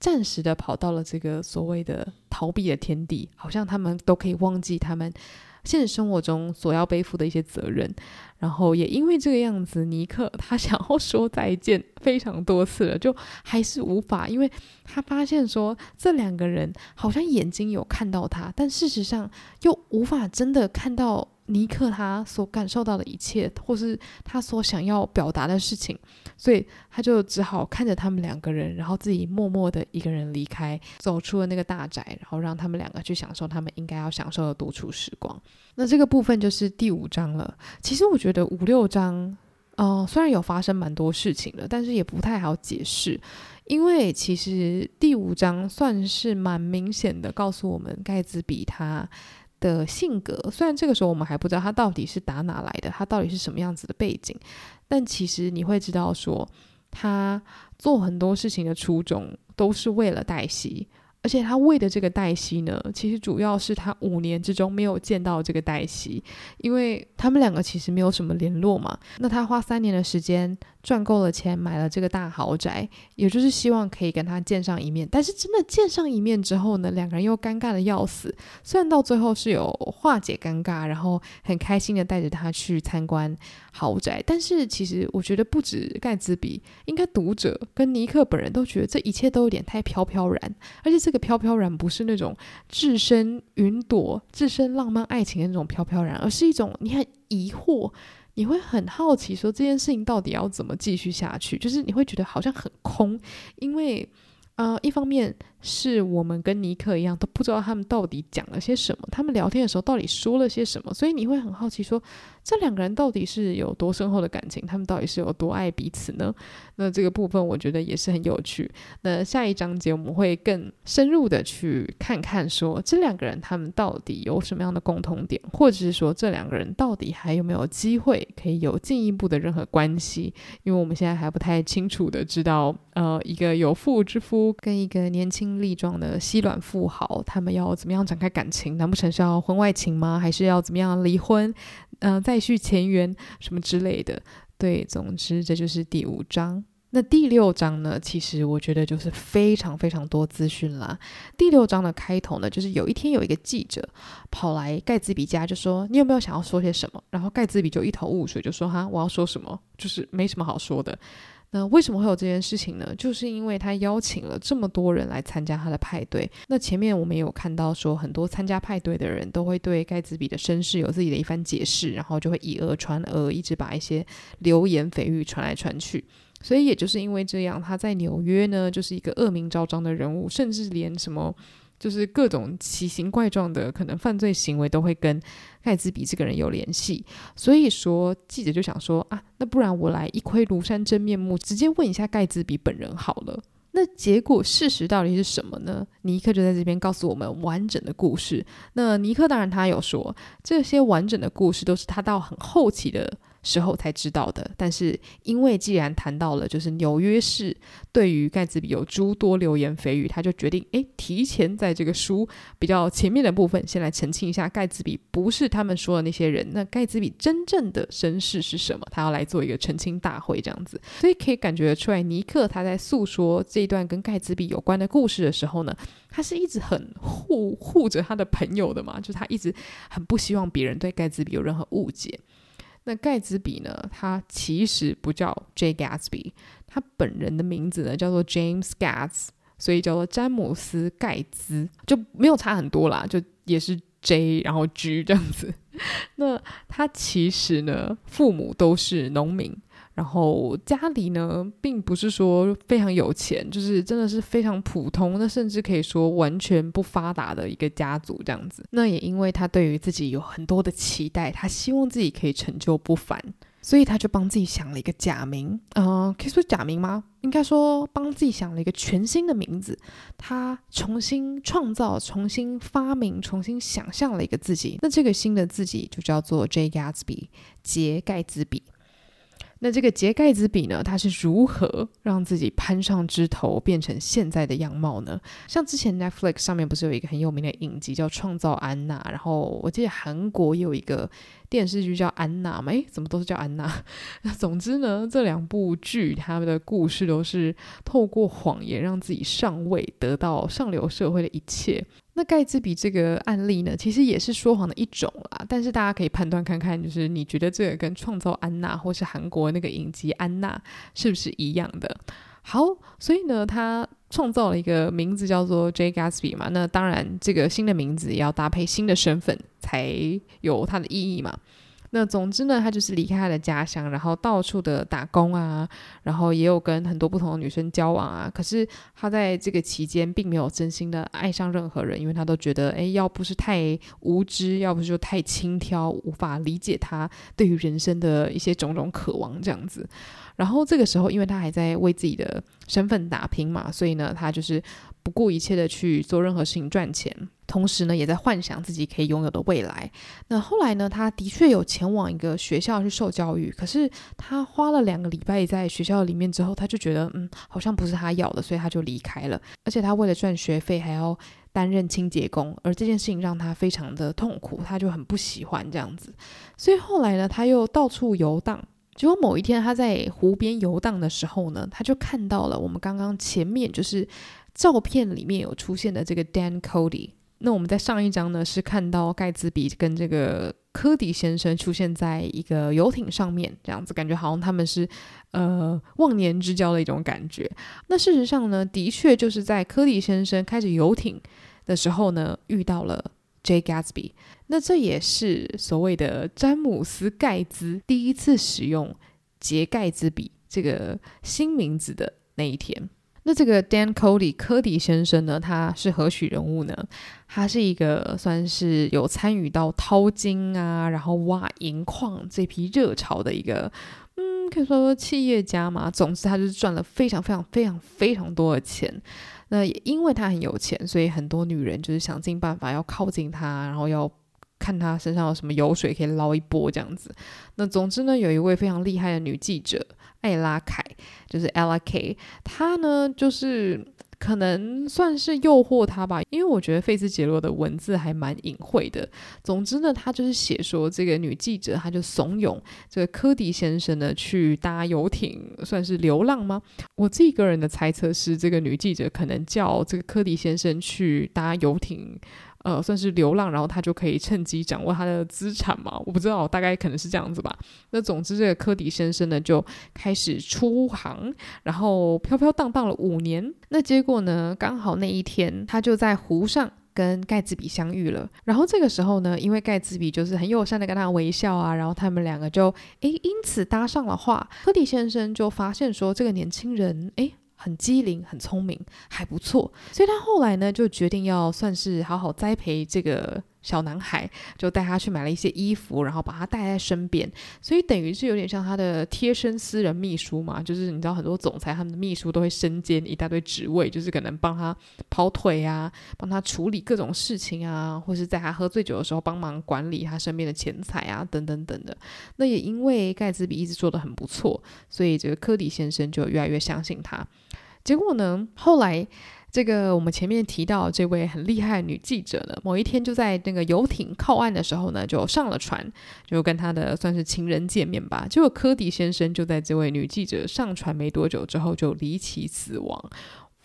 暂时的跑到了这个所谓的逃避的天地，好像他们都可以忘记他们。现实生活中所要背负的一些责任，然后也因为这个样子，尼克他想要说再见。非常多次了，就还是无法，因为他发现说这两个人好像眼睛有看到他，但事实上又无法真的看到。尼克他所感受到的一切，或是他所想要表达的事情，所以他就只好看着他们两个人，然后自己默默的一个人离开，走出了那个大宅，然后让他们两个去享受他们应该要享受的独处时光。那这个部分就是第五章了。其实我觉得五六章，呃，虽然有发生蛮多事情的，但是也不太好解释，因为其实第五章算是蛮明显的告诉我们盖茨比他。的性格，虽然这个时候我们还不知道他到底是打哪来的，他到底是什么样子的背景，但其实你会知道说，他做很多事情的初衷都是为了黛西。而且他为的这个黛西呢，其实主要是他五年之中没有见到这个黛西，因为他们两个其实没有什么联络嘛。那他花三年的时间赚够了钱，买了这个大豪宅，也就是希望可以跟他见上一面。但是真的见上一面之后呢，两个人又尴尬的要死。虽然到最后是有化解尴尬，然后很开心的带着他去参观豪宅，但是其实我觉得不止盖茨比，应该读者跟尼克本人都觉得这一切都有点太飘飘然，而且这个。飘飘然不是那种置身云朵、置身浪漫爱情的那种飘飘然，而是一种你很疑惑，你会很好奇，说这件事情到底要怎么继续下去？就是你会觉得好像很空，因为呃，一方面是我们跟尼克一样都不知道他们到底讲了些什么，他们聊天的时候到底说了些什么，所以你会很好奇说。这两个人到底是有多深厚的感情？他们到底是有多爱彼此呢？那这个部分我觉得也是很有趣。那下一章节我们会更深入的去看看，说这两个人他们到底有什么样的共同点，或者是说这两个人到底还有没有机会可以有进一步的任何关系？因为我们现在还不太清楚的知道，呃，一个有妇之夫跟一个年轻力壮的西软富豪，他们要怎么样展开感情？难不成是要婚外情吗？还是要怎么样离婚？嗯、再续前缘什么之类的，对，总之这就是第五章。那第六章呢？其实我觉得就是非常非常多资讯啦。第六章的开头呢，就是有一天有一个记者跑来盖茨比家，就说：“你有没有想要说些什么？”然后盖茨比就一头雾水，就说：“哈，我要说什么？就是没什么好说的。”那为什么会有这件事情呢？就是因为他邀请了这么多人来参加他的派对。那前面我们也有看到说，很多参加派对的人都会对盖茨比的身世有自己的一番解释，然后就会以讹传讹，一直把一些流言蜚语传来传去。所以也就是因为这样，他在纽约呢，就是一个恶名昭彰的人物，甚至连什么。就是各种奇形怪状的可能犯罪行为都会跟盖茨比这个人有联系，所以说记者就想说啊，那不然我来一窥庐山真面目，直接问一下盖茨比本人好了。那结果事实到底是什么呢？尼克就在这边告诉我们完整的故事。那尼克当然他有说，这些完整的故事都是他到很后期的时候才知道的，但是因为既然谈到了，就是纽约市对于盖茨比有诸多流言蜚语，他就决定诶，提前在这个书比较前面的部分，先来澄清一下盖茨比不是他们说的那些人。那盖茨比真正的身世是什么？他要来做一个澄清大会，这样子，所以可以感觉出来，尼克他在诉说这一段跟盖茨比有关的故事的时候呢，他是一直很护护着他的朋友的嘛，就他一直很不希望别人对盖茨比有任何误解。那盖茨比呢？他其实不叫 Jay Gatsby，他本人的名字呢叫做 James Gatz，所以叫做詹姆斯盖茨，就没有差很多啦，就也是 J 然后 G 这样子。那他其实呢，父母都是农民。然后家里呢，并不是说非常有钱，就是真的是非常普通，那甚至可以说完全不发达的一个家族这样子。那也因为他对于自己有很多的期待，他希望自己可以成就不凡，所以他就帮自己想了一个假名，嗯、呃，可以说假名吗？应该说帮自己想了一个全新的名字，他重新创造、重新发明、重新想象了一个自己。那这个新的自己就叫做 J. Gatsby，杰盖兹比。那这个杰盖兹比呢，他是如何让自己攀上枝头，变成现在的样貌呢？像之前 Netflix 上面不是有一个很有名的影集叫《创造安娜》，然后我记得韩国也有一个电视剧叫《安娜》嘛，诶，怎么都是叫安娜？那总之呢，这两部剧他们的故事都是透过谎言让自己上位，得到上流社会的一切。那盖茨比这个案例呢，其实也是说谎的一种啦。但是大家可以判断看看，就是你觉得这个跟创造安娜或是韩国那个影集安娜是不是一样的？好，所以呢，他创造了一个名字叫做 Jay Gatsby 嘛。那当然，这个新的名字也要搭配新的身份才有它的意义嘛。那总之呢，他就是离开他的家乡，然后到处的打工啊，然后也有跟很多不同的女生交往啊。可是他在这个期间并没有真心的爱上任何人，因为他都觉得，哎，要不是太无知，要不是就太轻佻，无法理解他对于人生的一些种种渴望这样子。然后这个时候，因为他还在为自己的身份打拼嘛，所以呢，他就是不顾一切的去做任何事情赚钱。同时呢，也在幻想自己可以拥有的未来。那后来呢，他的确有前往一个学校去受教育。可是他花了两个礼拜在学校里面之后，他就觉得，嗯，好像不是他要的，所以他就离开了。而且他为了赚学费，还要担任清洁工，而这件事情让他非常的痛苦，他就很不喜欢这样子。所以后来呢，他又到处游荡。结果某一天，他在湖边游荡的时候呢，他就看到了我们刚刚前面就是照片里面有出现的这个 Dan Cody。那我们在上一章呢，是看到盖茨比跟这个柯迪先生出现在一个游艇上面，这样子感觉好像他们是呃忘年之交的一种感觉。那事实上呢，的确就是在柯迪先生开着游艇的时候呢，遇到了 Jay Gatsby。那这也是所谓的詹姆斯盖兹第一次使用杰盖兹比这个新名字的那一天。那这个 Dan Cody 柯迪先生呢，他是何许人物呢？他是一个算是有参与到淘金啊，然后挖银矿这批热潮的一个，嗯，可以说企业家嘛。总之，他就是赚了非常非常非常非常多的钱。那也因为他很有钱，所以很多女人就是想尽办法要靠近他，然后要看他身上有什么油水可以捞一波这样子。那总之呢，有一位非常厉害的女记者。艾拉凯就是 Ella K，她呢就是可能算是诱惑他吧，因为我觉得费兹杰罗的文字还蛮隐晦的。总之呢，他就是写说这个女记者，她就怂恿这个柯迪先生呢去搭游艇，算是流浪吗？我自己个人的猜测是，这个女记者可能叫这个柯迪先生去搭游艇。呃，算是流浪，然后他就可以趁机掌握他的资产嘛？我不知道，大概可能是这样子吧。那总之，这个柯迪先生呢就开始出航，然后飘飘荡荡了五年。那结果呢，刚好那一天他就在湖上跟盖茨比相遇了。然后这个时候呢，因为盖茨比就是很友善的跟他微笑啊，然后他们两个就诶因此搭上了话。柯迪先生就发现说，这个年轻人诶。很机灵，很聪明，还不错，所以他后来呢就决定要算是好好栽培这个小男孩，就带他去买了一些衣服，然后把他带在身边，所以等于是有点像他的贴身私人秘书嘛。就是你知道很多总裁他们的秘书都会身兼一大堆职位，就是可能帮他跑腿啊，帮他处理各种事情啊，或是在他喝醉酒的时候帮忙管理他身边的钱财啊，等等等的。那也因为盖茨比一直做得很不错，所以这个柯迪先生就越来越相信他。结果呢，后来。这个我们前面提到这位很厉害的女记者呢，某一天就在那个游艇靠岸的时候呢，就上了船，就跟她的算是情人见面吧。结果科迪先生就在这位女记者上船没多久之后就离奇死亡。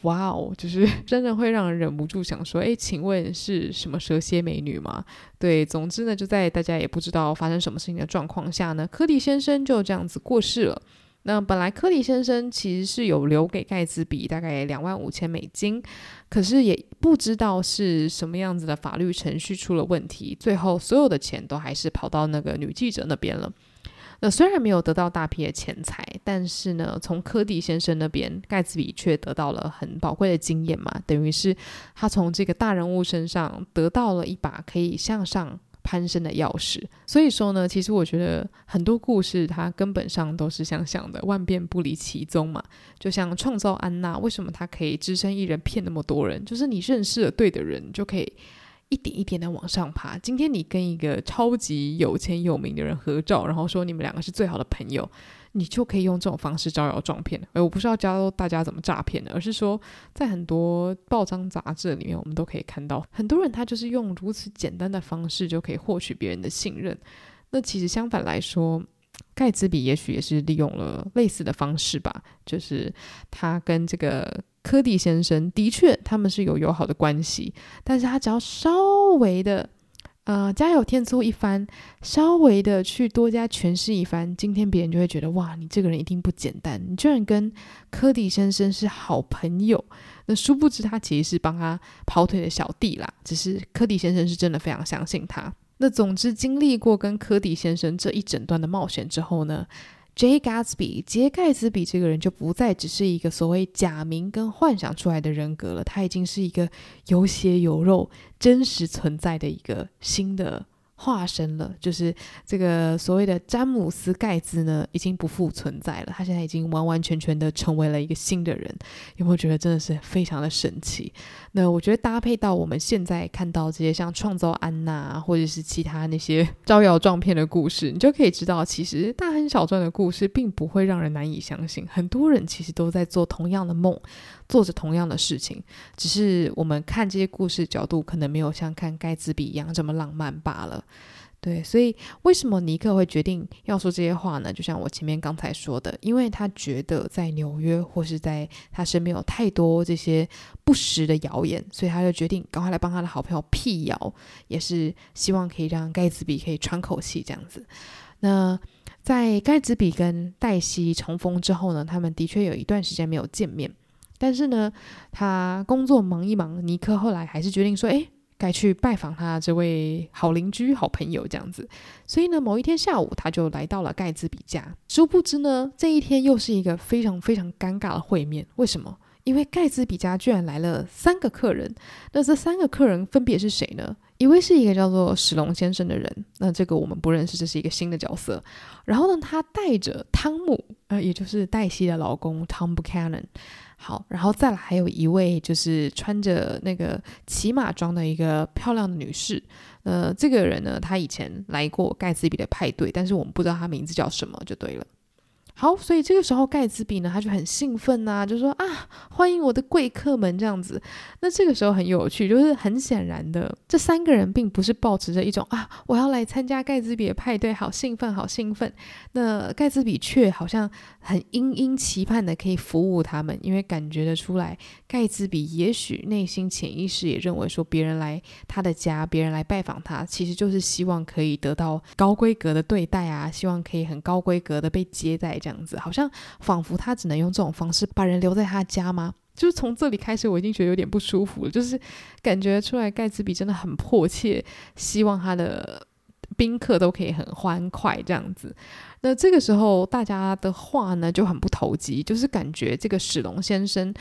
哇哦，就是真的会让人忍不住想说，哎，请问是什么蛇蝎美女吗？对，总之呢，就在大家也不知道发生什么事情的状况下呢，科迪先生就这样子过世了。那本来柯迪先生其实是有留给盖茨比大概两万五千美金，可是也不知道是什么样子的法律程序出了问题，最后所有的钱都还是跑到那个女记者那边了。那虽然没有得到大批的钱财，但是呢，从柯迪先生那边，盖茨比却得到了很宝贵的经验嘛，等于是他从这个大人物身上得到了一把可以向上。攀升的钥匙，所以说呢，其实我觉得很多故事它根本上都是相像的，万变不离其宗嘛。就像创造安娜，为什么她可以只身一人骗那么多人？就是你认识了对的人，就可以一点一点的往上爬。今天你跟一个超级有钱有名的人合照，然后说你们两个是最好的朋友。你就可以用这种方式招摇撞骗。哎，我不是要教大家怎么诈骗的，而是说，在很多报章杂志里面，我们都可以看到，很多人他就是用如此简单的方式就可以获取别人的信任。那其实相反来说，盖茨比也许也是利用了类似的方式吧，就是他跟这个柯迪先生的确他们是有友好的关系，但是他只要稍微的。呃，家有天助一番，稍微的去多加诠释一番，今天别人就会觉得哇，你这个人一定不简单，你居然跟柯迪先生是好朋友。那殊不知他其实是帮他跑腿的小弟啦，只是柯迪先生是真的非常相信他。那总之经历过跟柯迪先生这一整段的冒险之后呢，Jay Gatsby，杰盖茨比这个人就不再只是一个所谓假名跟幻想出来的人格了，他已经是一个有血有肉、真实存在的一个新的。化身了，就是这个所谓的詹姆斯盖兹呢，已经不复存在了。他现在已经完完全全的成为了一个新的人。有没有觉得真的是非常的神奇？那我觉得搭配到我们现在看到这些像创造安娜或者是其他那些招摇撞骗的故事，你就可以知道，其实大亨小传的故事并不会让人难以相信。很多人其实都在做同样的梦。做着同样的事情，只是我们看这些故事角度可能没有像看盖茨比一样这么浪漫罢了。对，所以为什么尼克会决定要说这些话呢？就像我前面刚才说的，因为他觉得在纽约或是在他身边有太多这些不实的谣言，所以他就决定赶快来帮他的好朋友辟谣，也是希望可以让盖茨比可以喘口气这样子。那在盖茨比跟黛西重逢之后呢，他们的确有一段时间没有见面。但是呢，他工作忙一忙，尼克后来还是决定说：“诶，该去拜访他这位好邻居、好朋友这样子。”所以呢，某一天下午，他就来到了盖茨比家。殊不知呢，这一天又是一个非常非常尴尬的会面。为什么？因为盖茨比家居然来了三个客人。那这三个客人分别是谁呢？一位是一个叫做史龙先生的人，那这个我们不认识，这是一个新的角色。然后呢，他带着汤姆，呃，也就是黛西的老公 Tom Buchanan。好，然后再来还有一位就是穿着那个骑马装的一个漂亮的女士，呃，这个人呢，她以前来过盖茨比的派对，但是我们不知道她名字叫什么，就对了。好，所以这个时候盖茨比呢，他就很兴奋呐、就说啊，欢迎我的贵客们这样子。那这个时候很有趣，就是很显然的，这三个人并不是抱持着一种啊，我要来参加盖茨比的派对，好兴奋，好兴奋。那盖茨比却好像很殷殷期盼的可以服务他们，因为感觉得出来，盖茨比也许内心潜意识也认为说，别人来他的家，别人来拜访他，其实就是希望可以得到高规格的对待啊，希望可以很高规格的被接待这样。样子好像仿佛他只能用这种方式把人留在他家吗？就是从这里开始，我已经觉得有点不舒服了。就是感觉出来盖茨比真的很迫切，希望他的宾客都可以很欢快这样子。那这个时候大家的话呢就很不投机，就是感觉这个史龙先生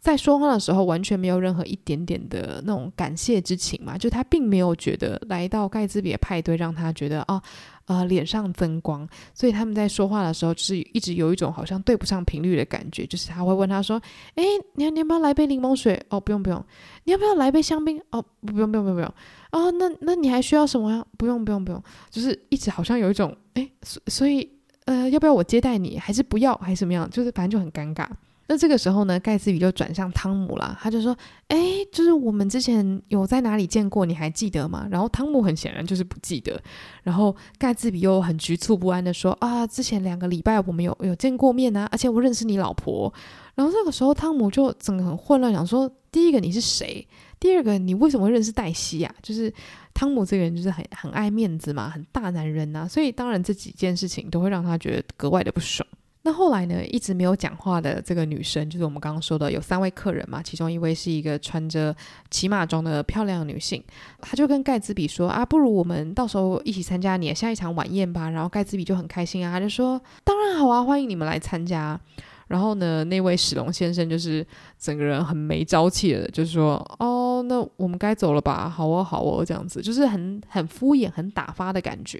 在说话的时候完全没有任何一点点的那种感谢之情嘛，就他并没有觉得来到盖茨比的派对让他觉得啊。呃，脸上增光，所以他们在说话的时候，就是一直有一种好像对不上频率的感觉。就是他会问他说：“诶，你要你要不要来杯柠檬水？哦，不用不用。你要不要来杯香槟？哦，不用不用不用不用。哦，那那你还需要什么呀？不用不用不用。就是一直好像有一种诶，所所以呃，要不要我接待你？还是不要？还是怎么样？就是反正就很尴尬。”那这个时候呢，盖茨比就转向汤姆啦，他就说：“哎，就是我们之前有在哪里见过，你还记得吗？”然后汤姆很显然就是不记得，然后盖茨比又很局促不安的说：“啊，之前两个礼拜我们有有见过面啊，而且我认识你老婆。”然后这个时候汤姆就整个很混乱，想说：“第一个你是谁？第二个你为什么会认识黛西呀？”就是汤姆这个人就是很很爱面子嘛，很大男人呐，所以当然这几件事情都会让他觉得格外的不爽。那后来呢，一直没有讲话的这个女生，就是我们刚刚说的有三位客人嘛，其中一位是一个穿着骑马装的漂亮女性，她就跟盖茨比说啊，不如我们到时候一起参加你的下一场晚宴吧。然后盖茨比就很开心啊，他就说当然好啊，欢迎你们来参加。然后呢，那位史隆先生就是整个人很没朝气的，就是说哦，那我们该走了吧？好哦，好哦，这样子就是很很敷衍、很打发的感觉。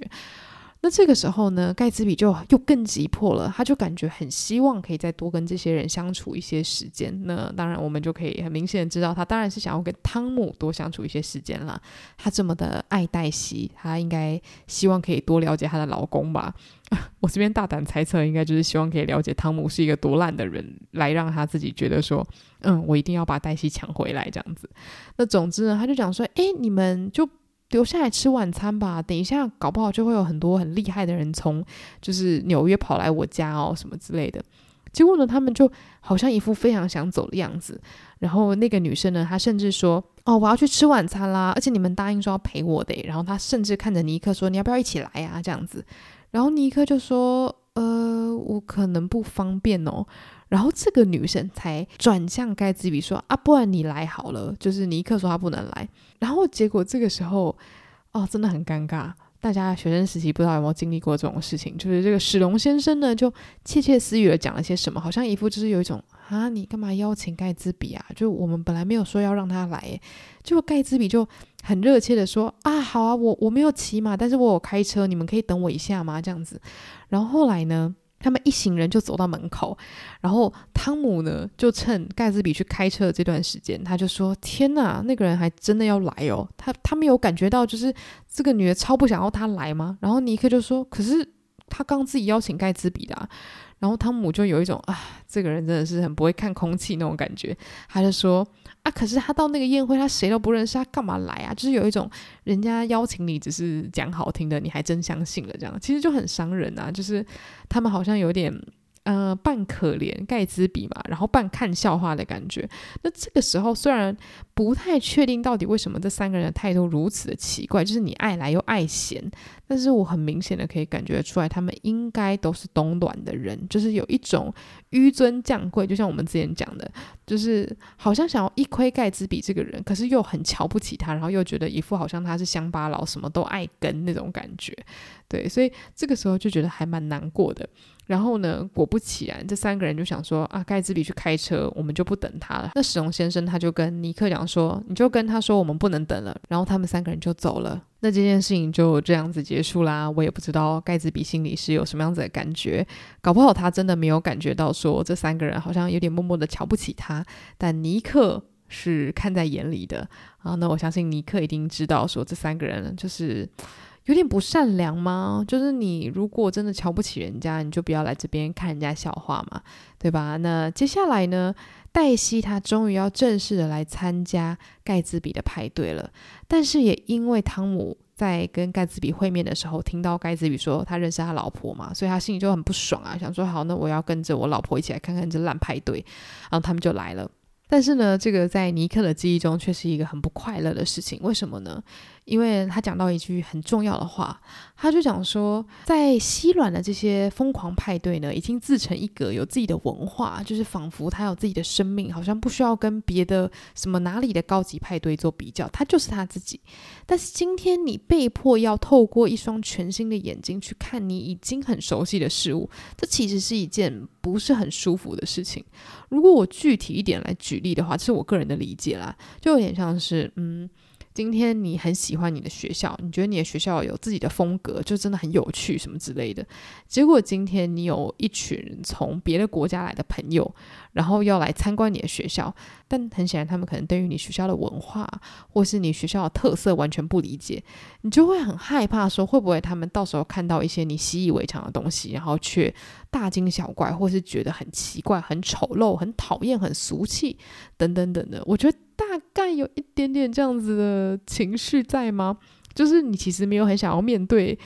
那这个时候呢，盖茨比就又更急迫了，他就感觉很希望可以再多跟这些人相处一些时间。那当然，我们就可以很明显的知道，他当然是想要跟汤姆多相处一些时间了。他这么的爱黛西，他应该希望可以多了解她的老公吧？我这边大胆猜测，应该就是希望可以了解汤姆是一个多烂的人，来让他自己觉得说，嗯，我一定要把黛西抢回来这样子。那总之呢，他就讲说，哎，你们就。留下来吃晚餐吧，等一下搞不好就会有很多很厉害的人从就是纽约跑来我家哦，什么之类的。结果呢，他们就好像一副非常想走的样子。然后那个女生呢，她甚至说：“哦，我要去吃晚餐啦，而且你们答应说要陪我的。”然后她甚至看着尼克说：“你要不要一起来呀？”这样子。然后尼克就说：“呃，我可能不方便哦。”然后这个女生才转向盖茨比说：“啊，不然你来好了。”就是尼克说他不能来。然后结果这个时候，哦，真的很尴尬。大家学生时期不知道有没有经历过这种事情？就是这个史隆先生呢，就窃窃私语的讲了些什么，好像一副就是有一种啊，你干嘛邀请盖茨比啊？就我们本来没有说要让他来，结果盖茨比就很热切的说：“啊，好啊，我我没有骑马，但是我有开车，你们可以等我一下吗？”这样子。然后后来呢，他们一行人就走到门口，然后汤姆呢就趁盖茨比去开车的这段时间，他就说：“天哪，那个人还真的要来哦！”他他没有感觉到，就是这个女的超不想要他来吗？然后尼克就说：“可是他刚自己邀请盖茨比的。”然后汤姆就有一种啊，这个人真的是很不会看空气那种感觉，他就说。啊！可是他到那个宴会，他谁都不认识，他干嘛来啊？就是有一种人家邀请你，只是讲好听的，你还真相信了，这样其实就很伤人啊。就是他们好像有点。呃，半可怜盖茨比嘛，然后半看笑话的感觉。那这个时候虽然不太确定到底为什么这三个人的态度如此的奇怪，就是你爱来又爱嫌，但是我很明显的可以感觉出来，他们应该都是懂暖的人，就是有一种纡尊降贵，就像我们之前讲的，就是好像想要一窥盖茨比这个人，可是又很瞧不起他，然后又觉得一副好像他是乡巴佬，什么都爱跟那种感觉。对，所以这个时候就觉得还蛮难过的。然后呢，果不其然，这三个人就想说啊，盖茨比去开车，我们就不等他了。那史隆先生他就跟尼克讲说，你就跟他说我们不能等了。然后他们三个人就走了。那这件事情就这样子结束啦。我也不知道盖茨比心里是有什么样子的感觉，搞不好他真的没有感觉到说这三个人好像有点默默的瞧不起他，但尼克是看在眼里的啊。那我相信尼克一定知道说这三个人就是。有点不善良吗？就是你如果真的瞧不起人家，你就不要来这边看人家笑话嘛，对吧？那接下来呢，黛西她终于要正式的来参加盖茨比的派对了。但是也因为汤姆在跟盖茨比会面的时候，听到盖茨比说他认识他老婆嘛，所以他心里就很不爽啊，想说好，那我要跟着我老婆一起来看看这烂派对。然后他们就来了。但是呢，这个在尼克的记忆中却是一个很不快乐的事情。为什么呢？因为他讲到一句很重要的话，他就讲说，在西软的这些疯狂派对呢，已经自成一格，有自己的文化，就是仿佛他有自己的生命，好像不需要跟别的什么哪里的高级派对做比较，他就是他自己。但是今天你被迫要透过一双全新的眼睛去看你已经很熟悉的事物，这其实是一件不是很舒服的事情。如果我具体一点来举例的话，这是我个人的理解啦，就有点像是嗯。今天你很喜欢你的学校，你觉得你的学校有自己的风格，就真的很有趣什么之类的。结果今天你有一群从别的国家来的朋友，然后要来参观你的学校，但很显然他们可能对于你学校的文化或是你学校的特色完全不理解，你就会很害怕说会不会他们到时候看到一些你习以为常的东西，然后却大惊小怪，或是觉得很奇怪、很丑陋、很讨厌、很俗气等等等等。我觉得。大概有一点点这样子的情绪在吗？就是你其实没有很想要面对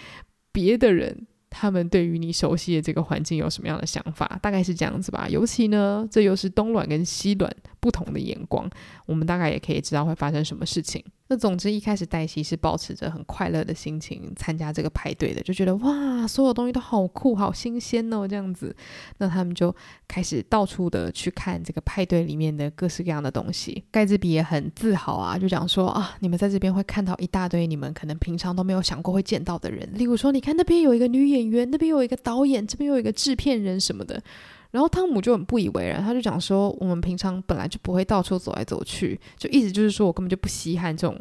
别的人，他们对于你熟悉的这个环境有什么样的想法？大概是这样子吧。尤其呢，这又是东卵跟西卵不同的眼光，我们大概也可以知道会发生什么事情。那总之一开始黛西是保持着很快乐的心情参加这个派对的，就觉得哇，所有东西都好酷、好新鲜哦，这样子。那他们就开始到处的去看这个派对里面的各式各样的东西。盖茨比也很自豪啊，就讲说啊，你们在这边会看到一大堆你们可能平常都没有想过会见到的人，例如说，你看那边有一个女演员，那边有一个导演，这边有一个制片人什么的。然后汤姆就很不以为然，他就讲说：“我们平常本来就不会到处走来走去，就意思就是说我根本就不稀罕这种。”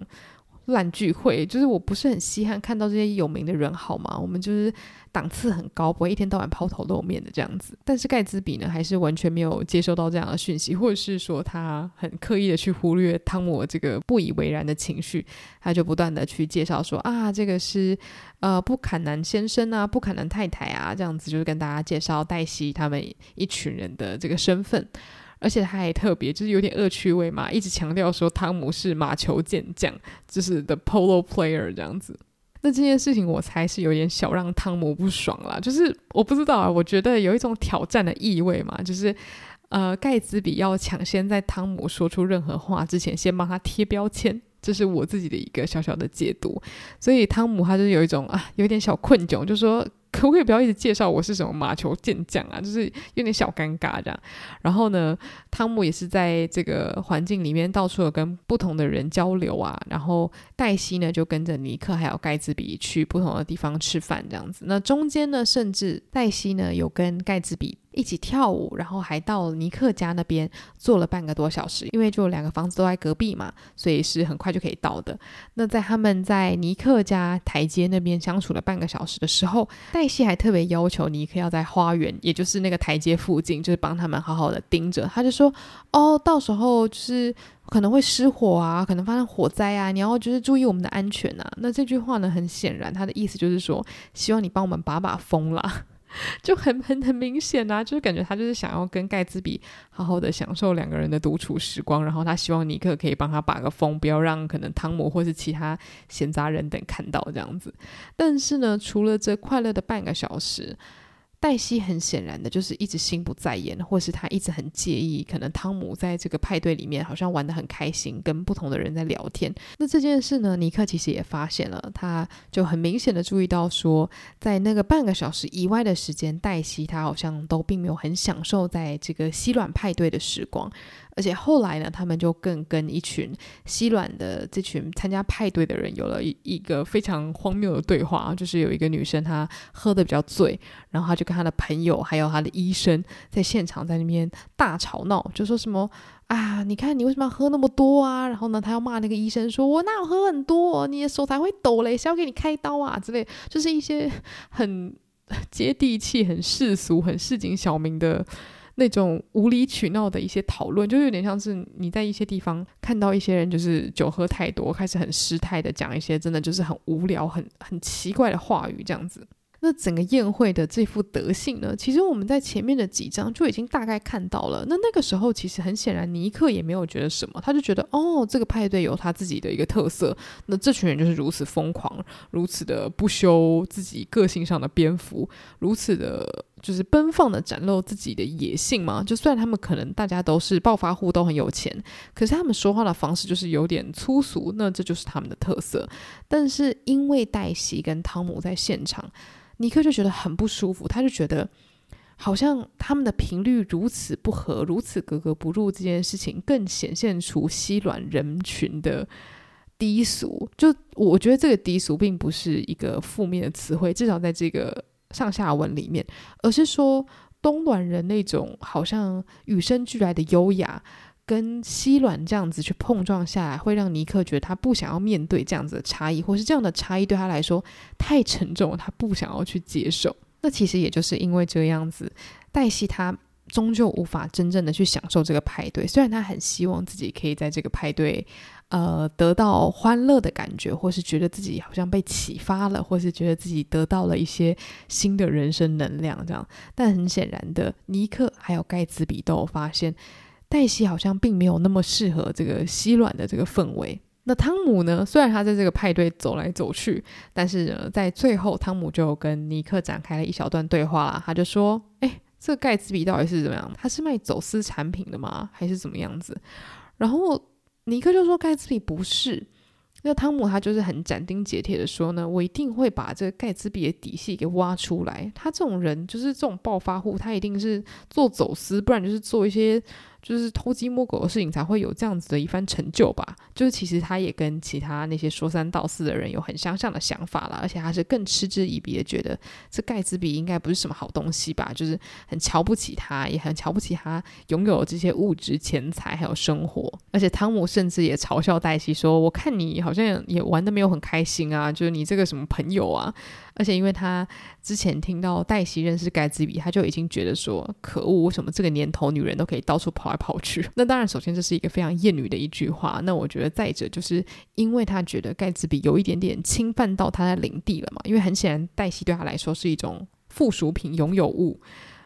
烂聚会，就是我不是很稀罕看到这些有名的人，好吗？我们就是档次很高，不会一天到晚抛头露面的这样子。但是盖茨比呢，还是完全没有接收到这样的讯息，或者是说他很刻意的去忽略汤姆这个不以为然的情绪，他就不断的去介绍说啊，这个是呃布坎南先生啊，布坎南太太啊，这样子就是跟大家介绍黛西他们一群人的这个身份。而且他还特别，就是有点恶趣味嘛，一直强调说汤姆是马球健将，就是 the polo player 这样子。那这件事情我猜是有点小让汤姆不爽啦，就是我不知道啊，我觉得有一种挑战的意味嘛，就是呃盖茨比要抢先在汤姆说出任何话之前，先帮他贴标签，这是我自己的一个小小的解读。所以汤姆他就有一种啊，有点小困窘，就说。可不可以不要一直介绍我是什么马球健将啊？就是有点小尴尬这样。然后呢，汤姆也是在这个环境里面到处有跟不同的人交流啊。然后黛西呢就跟着尼克还有盖茨比去不同的地方吃饭这样子。那中间呢，甚至黛西呢有跟盖茨比。一起跳舞，然后还到尼克家那边坐了半个多小时，因为就两个房子都在隔壁嘛，所以是很快就可以到的。那在他们在尼克家台阶那边相处了半个小时的时候，黛西还特别要求尼克要在花园，也就是那个台阶附近，就是帮他们好好的盯着。他就说：“哦，到时候就是可能会失火啊，可能发生火灾啊，你要就是注意我们的安全啊。”那这句话呢，很显然他的意思就是说，希望你帮我们把把风啦。就很很很明显啊，就是感觉他就是想要跟盖茨比好好的享受两个人的独处时光，然后他希望尼克可以帮他把个风，不要让可能汤姆或是其他闲杂人等看到这样子。但是呢，除了这快乐的半个小时。黛西很显然的就是一直心不在焉，或是他一直很介意，可能汤姆在这个派对里面好像玩得很开心，跟不同的人在聊天。那这件事呢，尼克其实也发现了，他就很明显的注意到说，在那个半个小时以外的时间，黛西他好像都并没有很享受在这个西卵派对的时光。而且后来呢，他们就更跟一群西卵的这群参加派对的人有了一一个非常荒谬的对话，就是有一个女生她喝得比较醉，然后她就跟她的朋友还有她的医生在现场在那边大吵闹，就说什么啊，你看你为什么要喝那么多啊？然后呢，她要骂那个医生说，我哪有喝很多，你的手才会抖嘞，谁要给你开刀啊之类，就是一些很 接地气、很世俗、很市井小民的。那种无理取闹的一些讨论，就有点像是你在一些地方看到一些人，就是酒喝太多，开始很失态的讲一些真的就是很无聊、很很奇怪的话语，这样子。那整个宴会的这副德性呢，其实我们在前面的几章就已经大概看到了。那那个时候，其实很显然，尼克也没有觉得什么，他就觉得哦，这个派对有他自己的一个特色。那这群人就是如此疯狂，如此的不修自己个性上的边幅，如此的，就是奔放的展露自己的野性嘛。就虽然他们可能大家都是暴发户，都很有钱，可是他们说话的方式就是有点粗俗，那这就是他们的特色。但是因为黛西跟汤姆在现场。尼克就觉得很不舒服，他就觉得好像他们的频率如此不合，如此格格不入，这件事情更显现出西卵人群的低俗。就我觉得这个低俗并不是一个负面的词汇，至少在这个上下文里面，而是说东卵人那种好像与生俱来的优雅。跟西软这样子去碰撞下来，会让尼克觉得他不想要面对这样子的差异，或是这样的差异对他来说太沉重，他不想要去接受。那其实也就是因为这样子，黛西他终究无法真正的去享受这个派对。虽然他很希望自己可以在这个派对，呃，得到欢乐的感觉，或是觉得自己好像被启发了，或是觉得自己得到了一些新的人生能量这样。但很显然的，尼克还有盖茨比都有发现，黛西好像并没有那么适合这个西软的这个氛围。那汤姆呢？虽然他在这个派对走来走去，但是，在最后，汤姆就跟尼克展开了一小段对话啦。他就说：“哎，这盖茨比到底是怎么样？他是卖走私产品的吗？还是怎么样子？”然后尼克就说：“盖茨比不是。”那汤姆他就是很斩钉截铁的说呢：“我一定会把这个盖茨比的底细给挖出来。他这种人就是这种暴发户，他一定是做走私，不然就是做一些。”就是偷鸡摸狗的事情才会有这样子的一番成就吧。就是其实他也跟其他那些说三道四的人有很相像的想法了，而且他是更嗤之以鼻的，觉得这盖茨比应该不是什么好东西吧，就是很瞧不起他，也很瞧不起他拥有这些物质、钱财还有生活。而且汤姆甚至也嘲笑黛西说：“我看你好像也玩得没有很开心啊，就是你这个什么朋友啊。”而且因为他之前听到黛西认识盖茨比，他就已经觉得说：“可恶，为什么这个年头女人都可以到处跑来跑去？” 那当然，首先这是一个非常厌女的一句话。那我觉得再者就是因为他觉得盖茨比有一点点侵犯到他的领地了嘛。因为很显然，黛西对他来说是一种附属品、拥有物。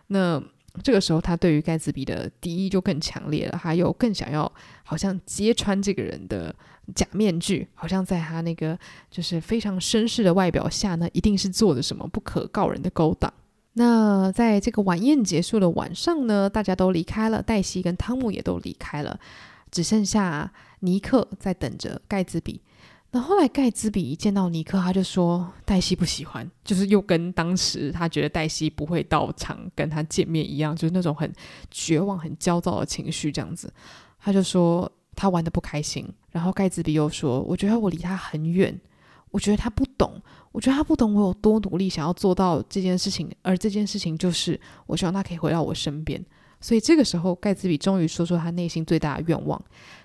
那这个时候，他对于盖茨比的敌意就更强烈了，还有更想要好像揭穿这个人的。假面具，好像在他那个就是非常绅士的外表下呢，一定是做了什么不可告人的勾当。那在这个晚宴结束的晚上呢，大家都离开了，黛西跟汤姆也都离开了，只剩下尼克在等着盖茨比。那后来盖茨比一见到尼克，他就说黛西不喜欢，就是又跟当时他觉得黛西不会到场跟他见面一样，就是那种很绝望、很焦躁的情绪这样子。他就说。他玩得不开心，然后盖茨比又说：“我觉得我离他很远，我觉得他不懂，我觉得他不懂我有多努力想要做到这件事情，而这件事情就是我希望他可以回到我身边。”所以这个时候，盖茨比终于说出他内心最大的愿望：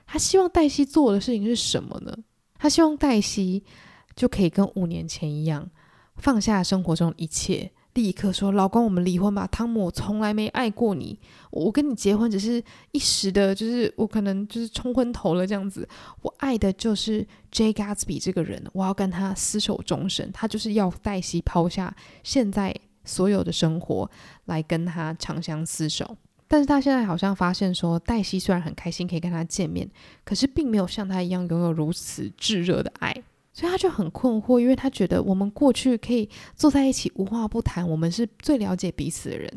他希望黛西做的事情是什么呢？他希望黛西就可以跟五年前一样，放下生活中一切。立刻说：“老公，我们离婚吧。”汤姆，我从来没爱过你，我跟你结婚只是一时的，就是我可能就是冲昏头了这样子。我爱的就是 J. Gatsby 这个人，我要跟他厮守终身。他就是要黛西抛下现在所有的生活来跟他长相厮守。但是他现在好像发现说，黛西虽然很开心可以跟他见面，可是并没有像他一样拥有如此炙热的爱。所以他就很困惑，因为他觉得我们过去可以坐在一起无话不谈，我们是最了解彼此的人。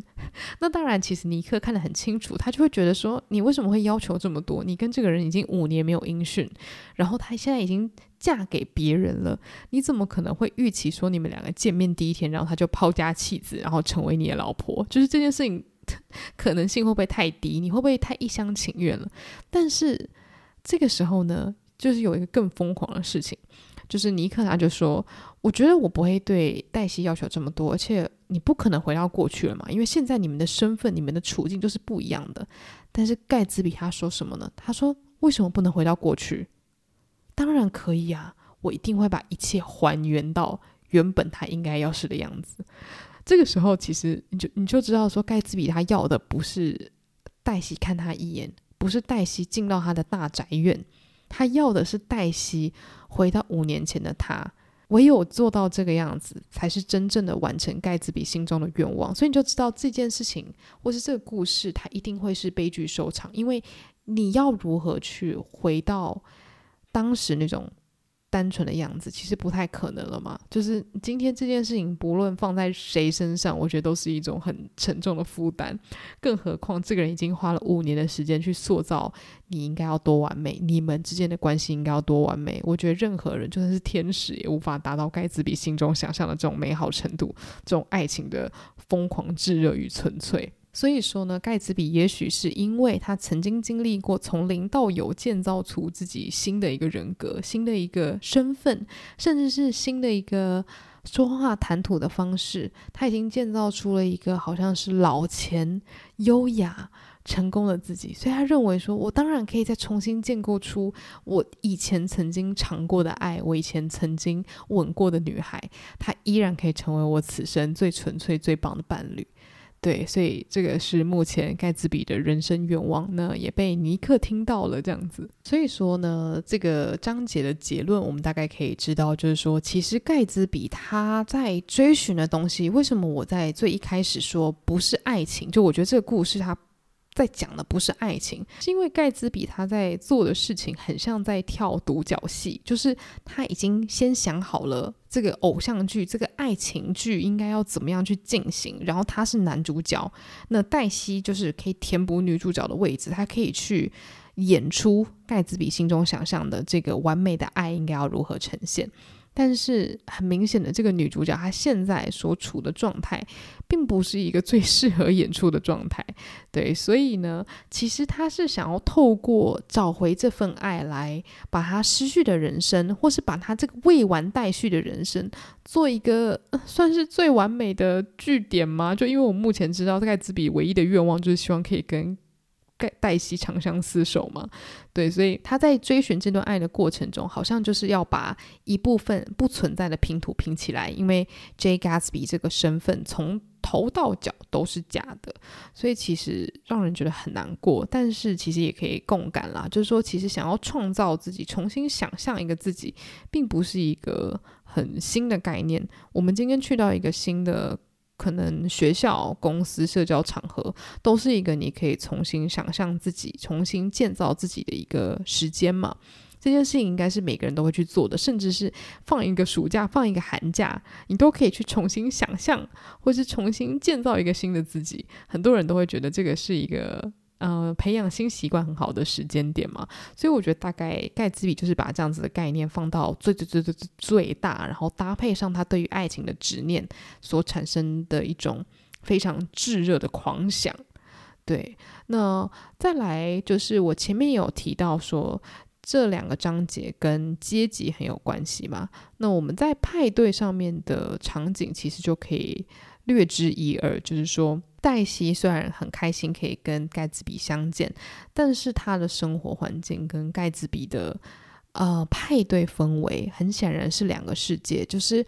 那当然，其实尼克看得很清楚，他就会觉得说：你为什么会要求这么多？你跟这个人已经五年没有音讯，然后他现在已经嫁给别人了，你怎么可能会预期说你们两个见面第一天，然后他就抛家弃子，然后成为你的老婆？就是这件事情 可能性会不会太低？你会不会太一厢情愿了？但是这个时候呢，就是有一个更疯狂的事情。就是尼克，他就说：“我觉得我不会对黛西要求这么多，而且你不可能回到过去了嘛，因为现在你们的身份、你们的处境就是不一样的。”但是盖茨比他说什么呢？他说：“为什么不能回到过去？当然可以啊，我一定会把一切还原到原本他应该要是的样子。”这个时候，其实你就你就知道说，盖茨比他要的不是黛西看他一眼，不是黛西进到他的大宅院。他要的是黛西回到五年前的他，唯有做到这个样子，才是真正的完成盖茨比心中的愿望。所以你就知道这件事情，或是这个故事，它一定会是悲剧收场，因为你要如何去回到当时那种。单纯的样子其实不太可能了嘛。就是今天这件事情，不论放在谁身上，我觉得都是一种很沉重的负担。更何况这个人已经花了五年的时间去塑造你应该要多完美，你们之间的关系应该要多完美。我觉得任何人就算是天使也无法达到盖茨比心中想象的这种美好程度，这种爱情的疯狂炙热与纯粹。所以说呢，盖茨比也许是因为他曾经经历过从零到有，建造出自己新的一个人格、新的一个身份，甚至是新的一个说话谈吐的方式。他已经建造出了一个好像是老钱、优雅、成功的自己，所以他认为说，我当然可以再重新建构出我以前曾经尝过的爱，我以前曾经吻过的女孩，她依然可以成为我此生最纯粹、最棒的伴侣。对，所以这个是目前盖茨比的人生愿望，那也被尼克听到了这样子。所以说呢，这个章节的结论，我们大概可以知道，就是说，其实盖茨比他在追寻的东西，为什么我在最一开始说不是爱情？就我觉得这个故事它。在讲的不是爱情，是因为盖茨比他在做的事情很像在跳独角戏，就是他已经先想好了这个偶像剧、这个爱情剧应该要怎么样去进行，然后他是男主角，那黛西就是可以填补女主角的位置，他可以去演出盖茨比心中想象的这个完美的爱应该要如何呈现。但是很明显的，这个女主角她现在所处的状态，并不是一个最适合演出的状态。对，所以呢，其实她是想要透过找回这份爱，来把她失去的人生，或是把她这个未完待续的人生，做一个算是最完美的句点吗？就因为我目前知道，盖茨比唯一的愿望就是希望可以跟。黛黛西长相厮守嘛，对，所以他在追寻这段爱的过程中，好像就是要把一部分不存在的拼图拼起来。因为 Jay Gatsby 这个身份从头到脚都是假的，所以其实让人觉得很难过。但是其实也可以共感啦，就是说，其实想要创造自己，重新想象一个自己，并不是一个很新的概念。我们今天去到一个新的。可能学校、公司、社交场合都是一个你可以重新想象自己、重新建造自己的一个时间嘛。这件事情应该是每个人都会去做的，甚至是放一个暑假、放一个寒假，你都可以去重新想象，或是重新建造一个新的自己。很多人都会觉得这个是一个。呃，培养新习惯很好的时间点嘛，所以我觉得大概盖茨比就是把这样子的概念放到最最最最最最大，然后搭配上他对于爱情的执念所产生的一种非常炙热的狂想。对，那再来就是我前面有提到说这两个章节跟阶级很有关系嘛，那我们在派对上面的场景其实就可以略知一二，就是说。黛西虽然很开心可以跟盖茨比相见，但是他的生活环境跟盖茨比的呃派对氛围很显然是两个世界。就是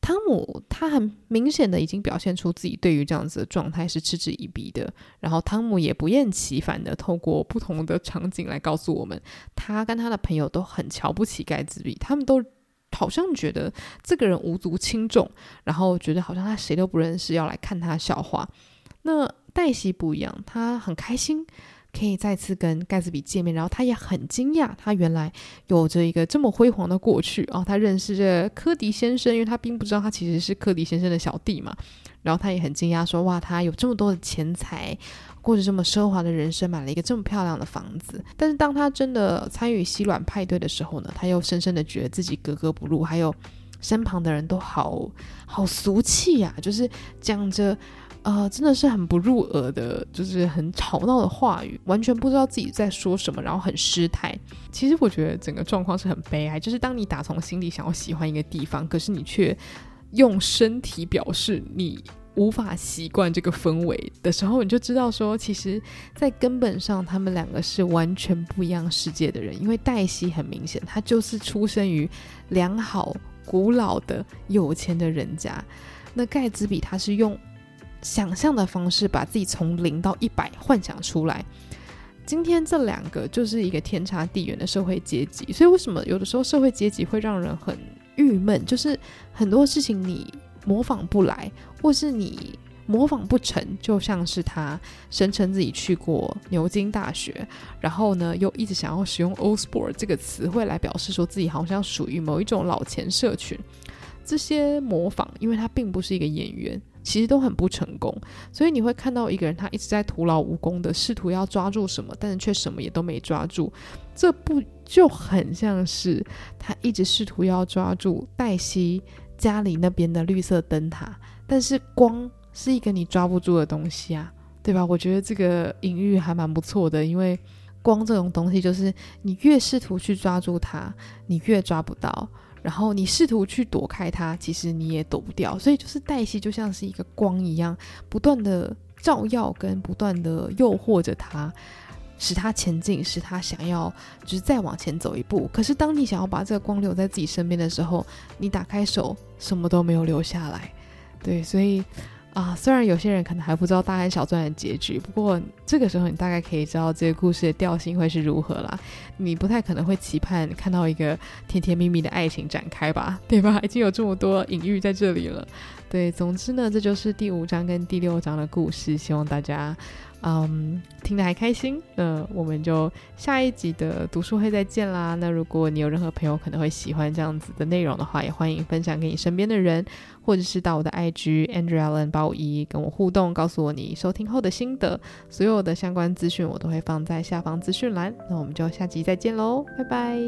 汤姆他很明显的已经表现出自己对于这样子的状态是嗤之以鼻的，然后汤姆也不厌其烦的透过不同的场景来告诉我们，他跟他的朋友都很瞧不起盖茨比，他们都好像觉得这个人无足轻重，然后觉得好像他谁都不认识，要来看他笑话。那黛西不一样，她很开心可以再次跟盖茨比见面，然后她也很惊讶，她原来有着一个这么辉煌的过去哦。她认识这柯迪先生，因为她并不知道他其实是柯迪先生的小弟嘛。然后她也很惊讶说：“哇，他有这么多的钱财，过着这么奢华的人生，买了一个这么漂亮的房子。”但是当他真的参与西软派对的时候呢，他又深深的觉得自己格格不入，还有身旁的人都好好俗气呀、就是讲着。呃，真的是很不入耳的，就是很吵闹的话语，完全不知道自己在说什么，然后很失态。其实我觉得整个状况是很悲哀，就是当你打从心里想要喜欢一个地方，可是你却用身体表示你无法习惯这个氛围的时候，你就知道说，其实，在根本上，他们两个是完全不一样世界的人。因为黛西很明显，他就是出生于良好、古老的有钱的人家，那盖茨比他是用。想象的方式，把自己从零到一百幻想出来。今天这两个就是一个天差地远的社会阶级，所以为什么有的时候社会阶级会让人很郁闷？就是很多事情你模仿不来，或是你模仿不成。就像是他声称自己去过牛津大学，然后呢又一直想要使用 Old Sport 这个词汇来表示说自己好像属于某一种老钱社群。这些模仿，因为他并不是一个演员。其实都很不成功，所以你会看到一个人，他一直在徒劳无功的试图要抓住什么，但是却什么也都没抓住。这不就很像是他一直试图要抓住黛西家里那边的绿色灯塔，但是光是一个你抓不住的东西啊，对吧？我觉得这个隐喻还蛮不错的，因为光这种东西就是你越试图去抓住它，你越抓不到。然后你试图去躲开它，其实你也躲不掉。所以就是黛西就像是一个光一样，不断的照耀跟不断的诱惑着他，使他前进，使他想要就是再往前走一步。可是当你想要把这个光留在自己身边的时候，你打开手，什么都没有留下来。对，所以。啊，虽然有些人可能还不知道大亨小传的结局，不过这个时候你大概可以知道这个故事的调性会是如何啦。你不太可能会期盼看到一个甜甜蜜蜜的爱情展开吧，对吧？已经有这么多隐喻在这里了。对，总之呢，这就是第五章跟第六章的故事，希望大家。嗯，听得还开心，那我们就下一集的读书会再见啦。那如果你有任何朋友可能会喜欢这样子的内容的话，也欢迎分享给你身边的人，或者是到我的 IG Andrew Allen 八五一跟我互动，告诉我你收听后的心得。所有的相关资讯我都会放在下方资讯栏。那我们就下集再见喽，拜拜。